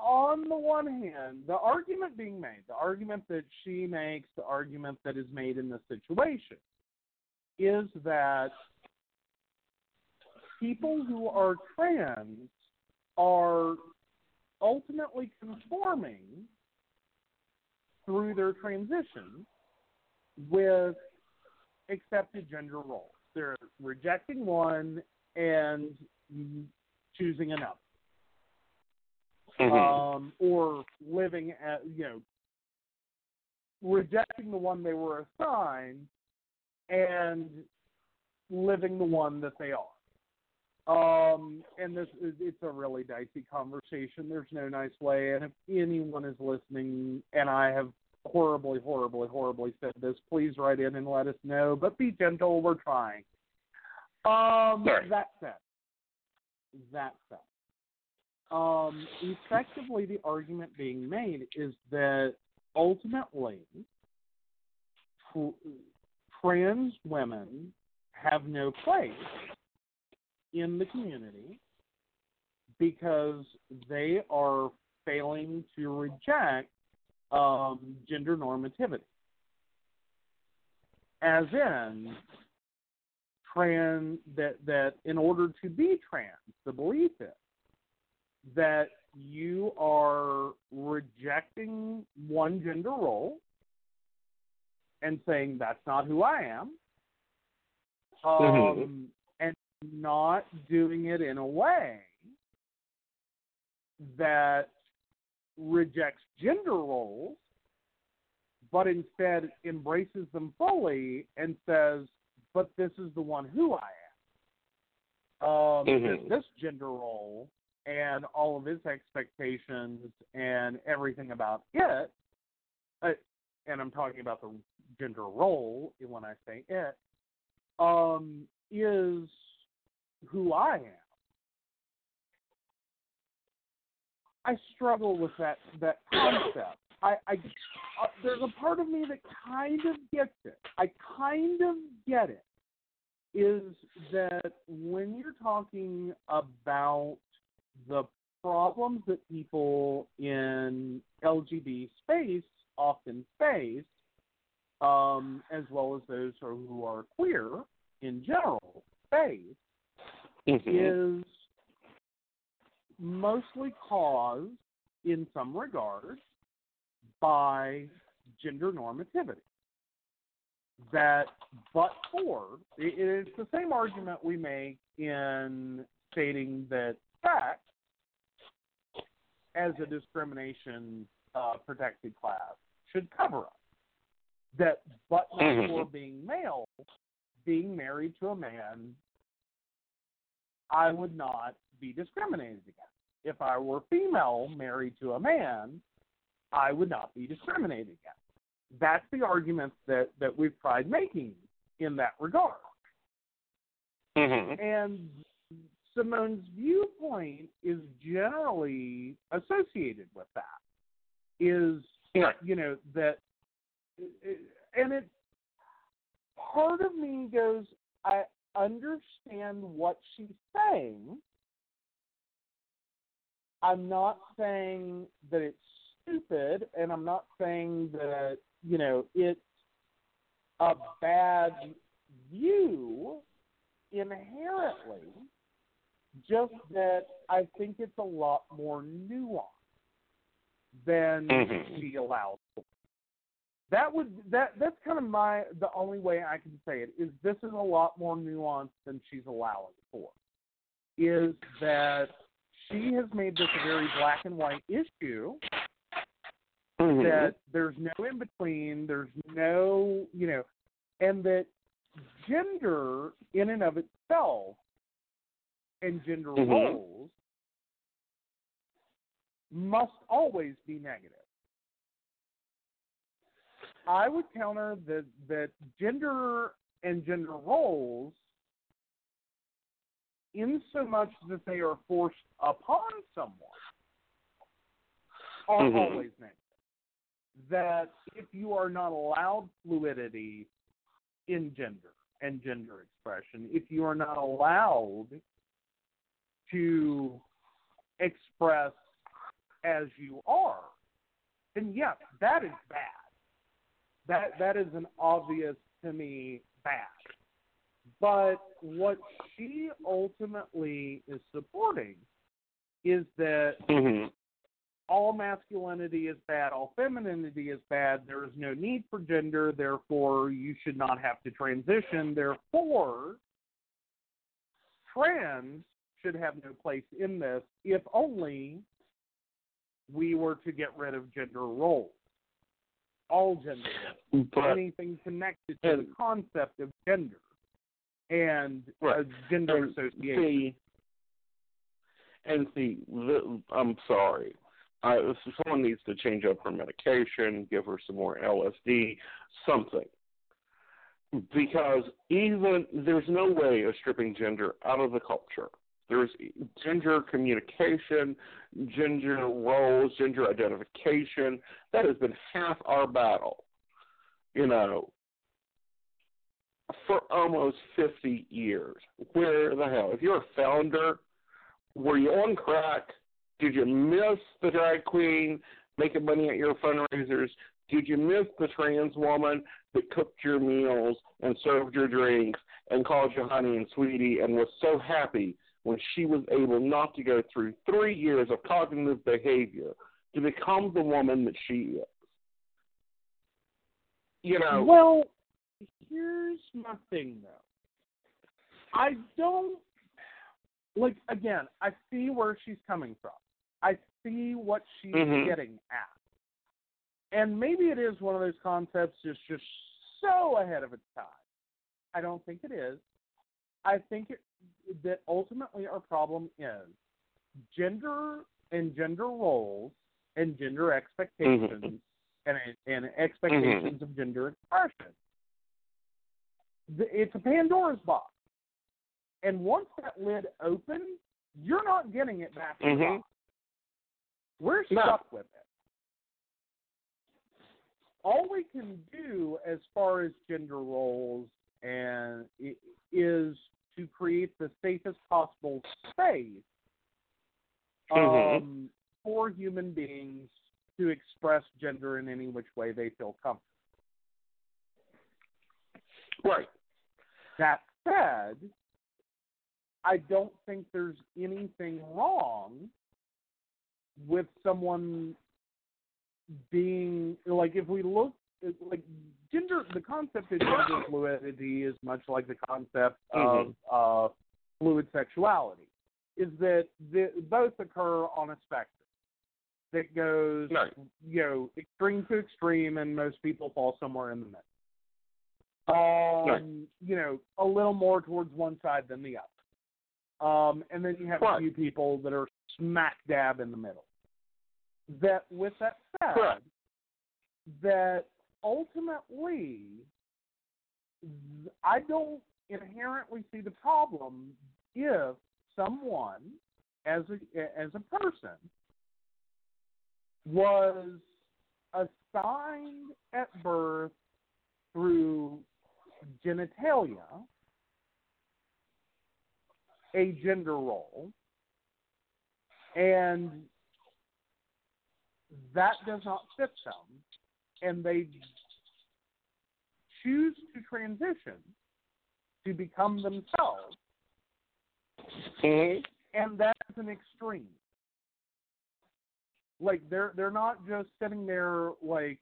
on the one hand, the argument being made, the argument that she makes, the argument that is made in this situation, is that people who are trans are ultimately conforming through their transition with accepted gender roles. They're rejecting one and choosing another Mhm. um, or living at you know rejecting the one they were assigned and living the one that they are. Um, and this is it's a really dicey conversation. There's no nice way. And if anyone is listening, and I have horribly, horribly, horribly said this, please write in and let us know. But be gentle. We're trying. Um, Sorry. that said, that said, um, effectively the argument being made is that ultimately tr- trans women have no place in the community because they are failing to reject um, gender normativity. As in, trans that that in order to be trans, the belief is that you are rejecting one gender role and saying that's not who I am, um, Mhm. and not doing it in a way that rejects gender roles, but instead embraces them fully and says, "But this is the one who I am." Um, Mhm. This gender role and all of its expectations and everything about it, uh, and I'm talking about the gender role when I say it, um, is who I am. I struggle with that that concept. I, I uh, there's a part of me that kind of gets it. I kind of get it. Is that when you're talking about the problems that people in LGBT space often face, um, as well as those who are queer in general face, Mhm. is mostly caused, in some regards, by gender normativity. That, but for, it- it's the same argument we make in stating that sex, as a discrimination uh, protected class, should cover us. That, but not Mhm. for being male, being married to a man I would not be discriminated against. If I were female married to a man, I would not be discriminated against. that's the argument that that we've tried making in that regard. Mm-hmm. And Simone's viewpoint is generally associated with that. Is Right. you know that, and it part of me goes, I understand what she's saying. I'm not saying that it's stupid, and I'm not saying that you know it's a bad view inherently. Just that I think it's a lot more nuanced than Mhm. she allows. That would that that's kind of my the only way I can say it is this is a lot more nuanced than she's allowing for. Is that she has made this a very black and white issue Mhm. that there's no in between, there's no, you know, and that gender in and of itself and gender Mhm. roles must always be negative. I would counter that that gender and gender roles, in so much that they are forced upon someone, are Mhm. always negative. That if you are not allowed fluidity in gender and gender expression, if you are not allowed to express as you are, then yes, that is bad. That that is an obvious to me bad. But what she ultimately is supporting is that Mhm. all masculinity is bad, all femininity is bad, there is no need for gender, therefore you should not have to transition, therefore trans should have no place in this if only we were to get rid of gender roles. All gender. But Anything connected to the concept of gender and Right. gender and association. see, and see, the, I'm sorry. I, someone needs to change up her medication, give her some more LSD, something. Because even there's no way of stripping gender out of the culture. There's gender communication, gender roles, gender identification. That has been half our battle. You know, for almost 50 years. Where the hell? If you're a founder, were you on crack? Did you miss the drag queen making money at your fundraisers? Did you miss the trans woman that cooked your meals and served your drinks and called you honey and sweetie and was so happy when she was able not to go through three years of cognitive behavior to become the woman that she is? You know, Well, here's my thing though. I don't like again, I see where she's coming from. I see what she's Mhm. getting at. And maybe it is one of those concepts that's just so ahead of its time. I don't think it is. I think it, that ultimately our problem is gender and gender roles and gender expectations and, and expectations of gender expression. It's a Pandora's box. And once that lid opens, you're not getting it back Mhm. box. We're No. stuck with it. All we can do as far as gender roles and is to create the safest possible space Mhm. um, for human beings to express gender in any which way they feel comfortable. right. That said, I don't think there's anything wrong with someone being like if we look like gender the concept of gender fluidity is much like the concept of uh, fluid sexuality is that the, both occur on a spectrum that goes Right. you know extreme to extreme and most people fall somewhere in the middle um, Right. you know, a little more towards one side than the other. Um, and then you have Right. a few people that are smack dab in the middle. That, with that said, that ultimately, I don't inherently see the problem if someone, as a as a person, was assigned at birth through genitalia a gender role and that does not fit them and they choose to transition to become themselves mm-hmm. and that's an extreme like they're they're not just sitting there like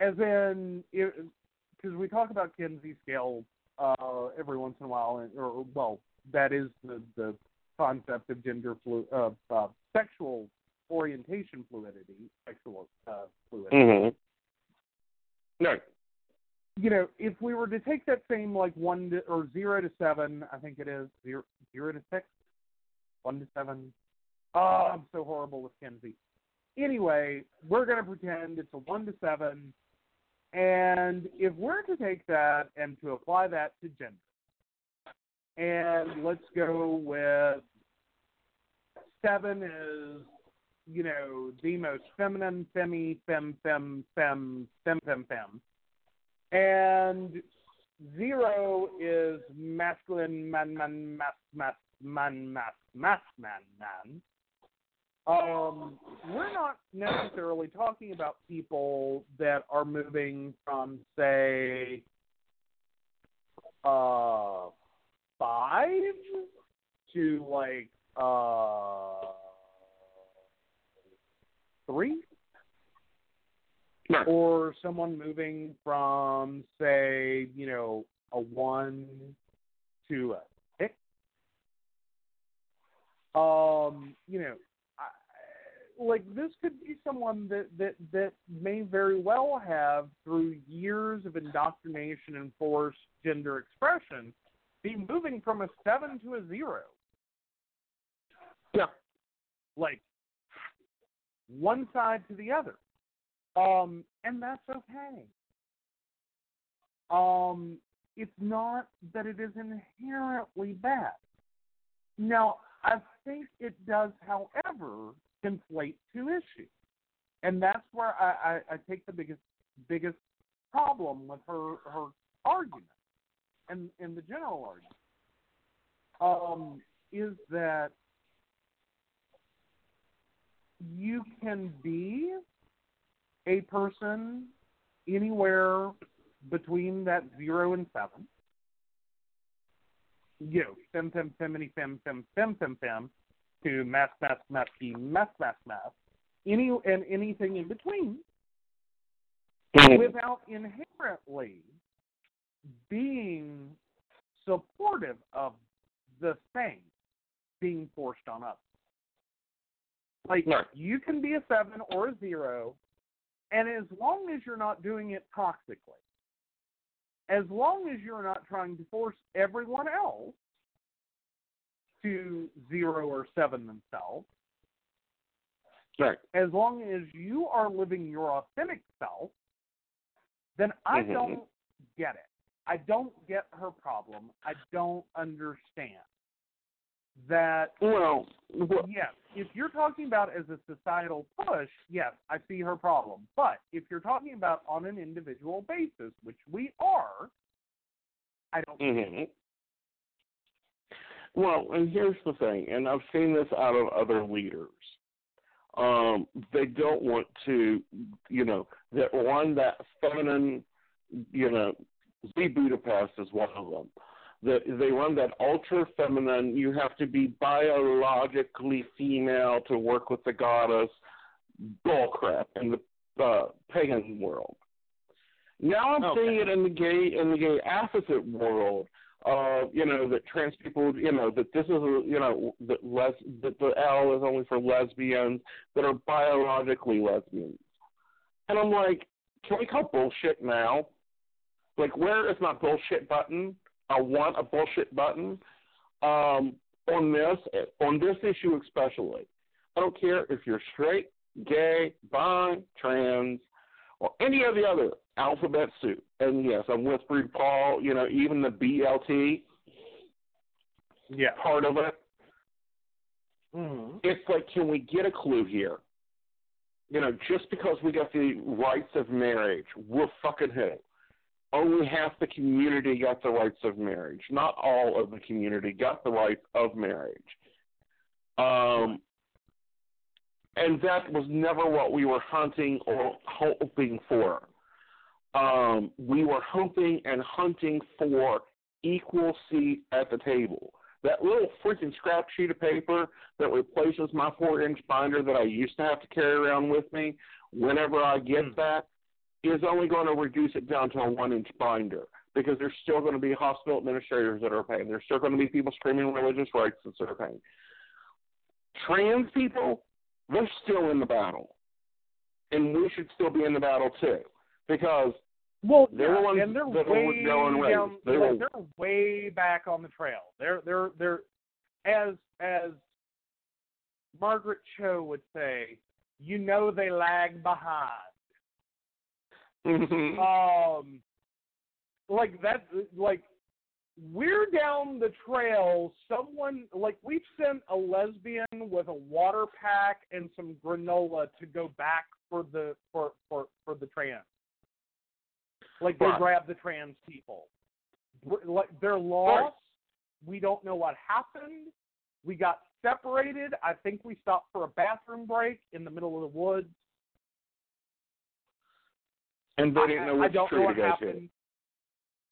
as in because we talk about Kinsey scale uh, every once in a while, and, or well, that is the the concept of gender flu uh, uh, sexual orientation fluidity, sexual uh, fluidity. Mm-hmm. Right. You know, if we were to take that same like one to, or zero to seven, I think it is zero zero to six, one to seven, Oh, I'm so horrible with Kinsey. Anyway, we're going to pretend it's a 1 to 7. And if we're to take that and to apply that to gender, and let's go with 7 is, you know, the most feminine, femi, fem, fem, fem, fem, fem, fem. And 0 is masculine, man, man, mas, mas, man, mas, mas, man, man um, we're not necessarily talking about people that are moving from, say, uh, five to like uh, three, or someone moving from, say, you know, a one to a six. Um, you know, like this could be someone that that that may very well have through years of indoctrination and forced gender expression be moving from a seven to a zero. Yeah. Like one side to the other. Um, and that's okay. Um, it's not that it is inherently bad. Now, I think it does, however, conflate two issues, and that's where I, I, I take the biggest biggest problem with her her argument and in the general argument um, is that you can be a person anywhere between that zero and seven. You know, fem, fem, femini, fem, fem, fem, fem, fem, to math, math, math, math, math, math, any and anything in between, mm-hmm. without inherently being supportive of the thing being forced on us. Like no. you can be a seven or a zero, and as long as you're not doing it toxically, as long as you're not trying to force everyone else to zero or seven themselves. Right. As long as you are living your authentic self, then I mm-hmm. don't get it. I don't get her problem. I don't understand that. Well, well, yes, if you're talking about as a societal push, yes, I see her problem. But if you're talking about on an individual basis, which we are, I don't. Mm-hmm. Well, and here's the thing, and I've seen this out of other leaders. Um, they don't want to, you know, that one that feminine, you know, Z Budapest is one of them. They run that ultra feminine. You have to be biologically female to work with the goddess. Bullcrap in the uh, pagan world. Now I'm okay. seeing it in the gay in the gay opposite world uh, you know, that trans people, you know, that this is, a, you know, that les that the L is only for lesbians that are biologically lesbians. And I'm like, can we call bullshit now? Like, where is my bullshit button? I want a bullshit button um, on this on this issue especially. I don't care if you're straight, gay, bi, trans, or any of the other alphabet soup. And yes, I'm with Paul. You know, even the BLT yeah. part of it. Mm-hmm. It's like, can we get a clue here? You know, just because we got the rights of marriage, we're fucking who? Only half the community got the rights of marriage. Not all of the community got the rights of marriage. Um, and that was never what we were hunting or hoping for. Um, we were hoping and hunting for equal seat at the table. That little freaking scrap sheet of paper that replaces my four inch binder that I used to have to carry around with me whenever I get mm. that is only going to reduce it down to a one inch binder because there's still going to be hospital administrators that are paying. There's still going to be people screaming religious rights that are paying. Trans people, they're still in the battle. And we should still be in the battle too. Because well, they're yeah, the ones and they're that way are going down, They like, they're way back on the trail. They're they're they're as as Margaret Cho would say, you know they lag behind. Mm-hmm. Um, like that, like we're down the trail. Someone like we've sent a lesbian with a water pack and some granola to go back for the for for for the trans. Like they right. grab the trans people. Like they're lost. Right. We don't know what happened. We got separated. I think we stopped for a bathroom break in the middle of the woods. And they didn't know I, which I don't tree know to what go happened. to.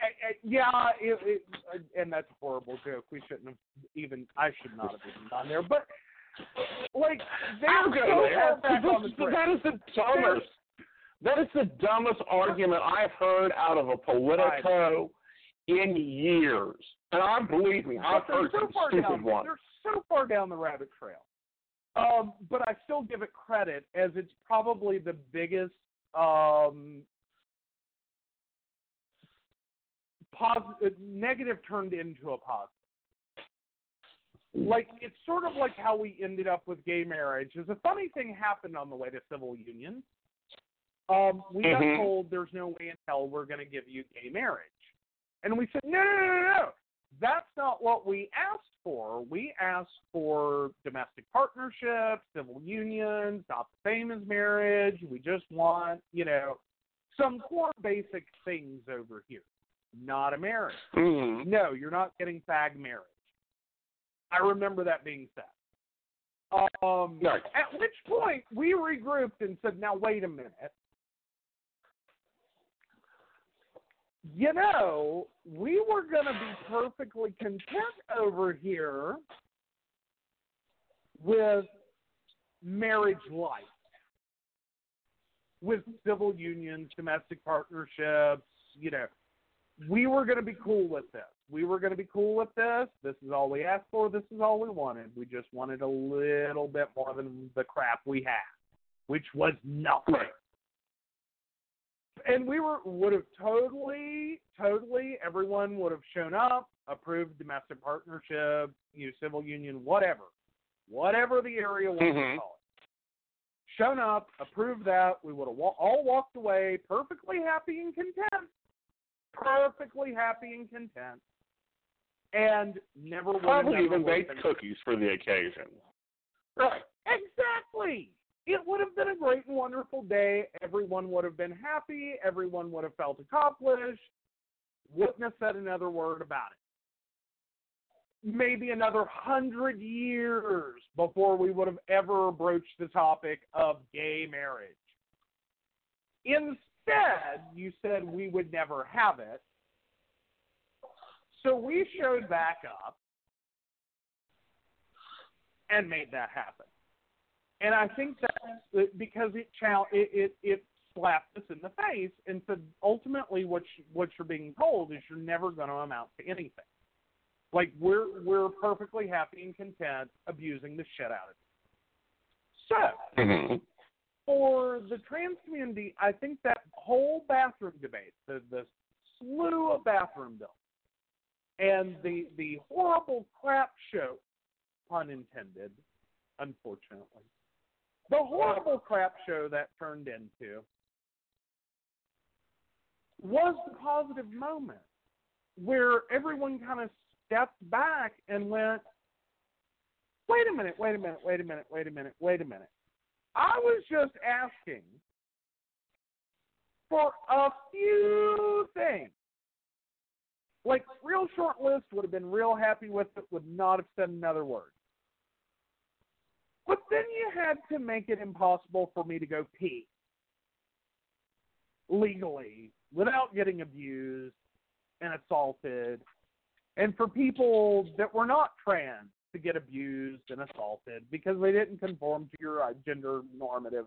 Uh, yeah, it, it, and that's a horrible joke. We shouldn't have even. I should not have even gone there. But like, they're so going far there. back on the. That is the dumbest. That is the dumbest argument I've heard out of a Politico in years. And I believe me, I've heard so some far stupid down, ones. They're so far down the rabbit trail. Um, but I still give it credit as it's probably the biggest um, positive, negative turned into a positive. Like it's sort of like how we ended up with gay marriage. Is a funny thing happened on the way to civil union. Um, we Mhm. got told there's no way in hell we're going to give you gay marriage, and we said no, no, no, no, no. That's not what we asked for. We asked for domestic partnerships, civil unions, not the same as marriage. We just want, you know, some core basic things over here, not a marriage. Mhm. No, you're not getting fag marriage. I remember that being said. Um, Right. At which point we regrouped and said, now wait a minute. You know, we were going to be perfectly content over here with marriage life, with civil unions, domestic partnerships, you know. We were going to be cool with this. We were going to be cool with this. This is all we asked for. This is all we wanted. We just wanted a little bit more than the crap we had, which was nothing. And we were would have totally, totally. Everyone would have shown up, approved domestic partnership, you know, civil union, whatever, whatever the area wants Mhm. to call it. Shown up, approved that. We would have all walked away perfectly happy and content, perfectly happy and content, and never would have Probably even baked cookies for the occasion. Right. Exactly. It would have been a great and wonderful day. Everyone would have been happy. Everyone would have felt accomplished. Wouldn't have said another word about it. Maybe another hundred years before we would have ever broached the topic of gay marriage. Instead, you said we would never have it. So we showed back up and made that happen. And I think that's because it it, it it slapped us in the face and said ultimately what you, what you're being told is you're never going to amount to anything. Like we're we're perfectly happy and content abusing the shit out of it. So Mhm. For the trans community, I think that whole bathroom debate, the the slew of bathroom bills, and the the horrible crap show, pun intended, unfortunately, the horrible crap show that turned into was the positive moment where everyone kind of stepped back and went, wait a minute, wait a minute, wait a minute, wait a minute, wait a minute. I was just asking for a few things. Like, real short list would have been real happy with it, would not have said another word. But then you had to make it impossible for me to go pee legally without getting abused and assaulted, and for people that were not trans to get abused and assaulted because they didn't conform to your uh, gender normative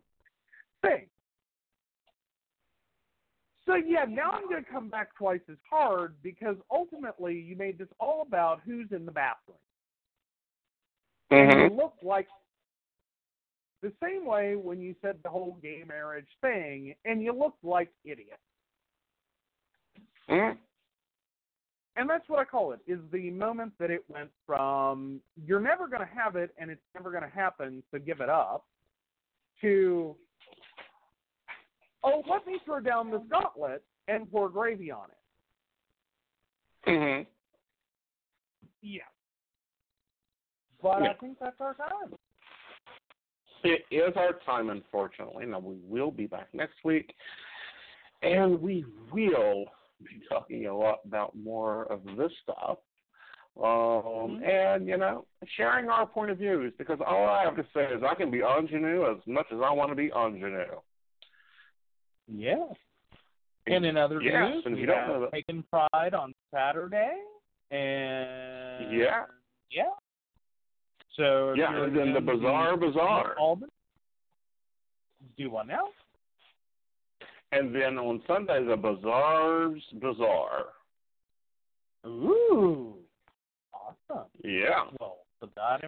thing. So yeah, now I'm going to come back twice as hard because ultimately you made this all about who's in the bathroom. Mm-hmm. And you looked like the same way when you said the whole gay marriage thing, and you looked like idiots. Mm-hmm. And that's what I call it, is the moment that it went from you're never going to have it and it's never going to happen, so give it up, to, oh, let me throw down this gauntlet and pour gravy on it. Mm-hmm. Yeah. But Yeah. I think that's our time. It is our time, unfortunately. Now, we will be back next week, and we will be talking a lot about more of this stuff. Um, and, you know, sharing our point of views, because all I have to say is I can be ingenue as much as I want to be ingenue. Yeah. And in other Yes, news, and we you don't know that- Taken Pride on Saturday, and Yeah. yeah. So Yeah, and then the in Bazaar Bazaar. Albany, do what now? And then on Sunday, the Bazaar's Bazaar. Ooh, awesome. Yeah. Well,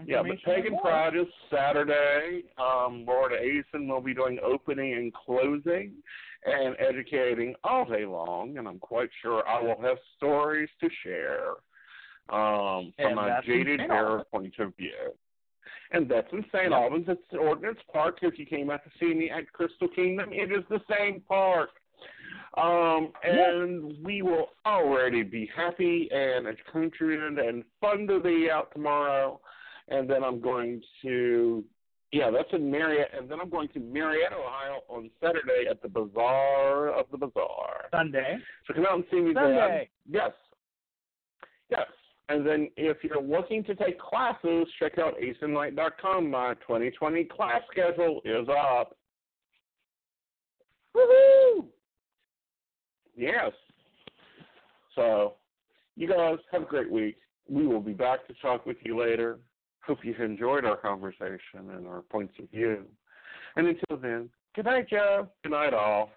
Yeah, but Pagan. Pride is Saturday. Um, Lord Aeson will be doing opening and closing and educating all day long, and I'm quite sure I will have stories to share um, from And a jaded era point of view. And that's in St. Yep. Albans. It's Ordnance Park. If you came out to see me at Crystal Kingdom, it is the same park. Um, and we will already be happy and adventurous and fun to be out tomorrow. And then I'm going to, yeah, that's in Marietta. And then I'm going to Marietta, Ohio on Saturday at the Bazaar of the Bazaar. Sunday. So come out and see me Sunday. there. Yes. Yes. And then if you're looking to take classes, check out aesonknight.com. My 2020 class schedule is up. Woohoo! Yes. So, you guys have a great week. We will be back to talk with you later. Hope you've enjoyed our conversation and our points of view. And until then, good night, Joe. Good night, all.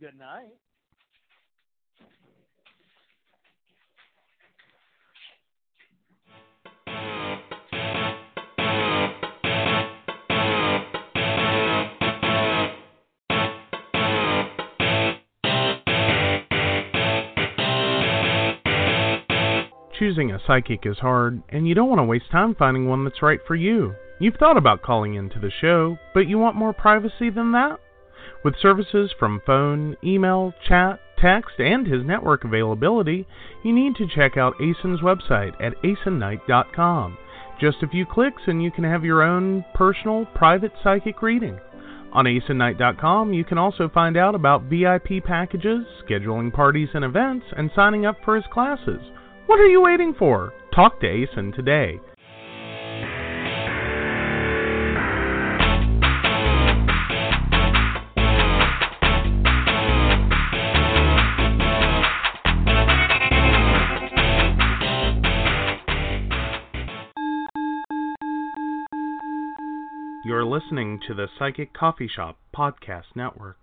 Good night. Choosing a psychic is hard, and you don't want to waste time finding one that's right for you. You've thought about calling into the show, but you want more privacy than that? With services from phone, email, chat, text, and his network availability, you need to check out Aeson's website at aesonknight.com. Just a few clicks and you can have your own personal, private psychic reading. On aesonknight.com, you can also find out about VIP packages, scheduling parties and events, and signing up for his classes. What are you waiting for? Talk to Aeson today. You're listening to the Psychic Coffee Shop Podcast Network.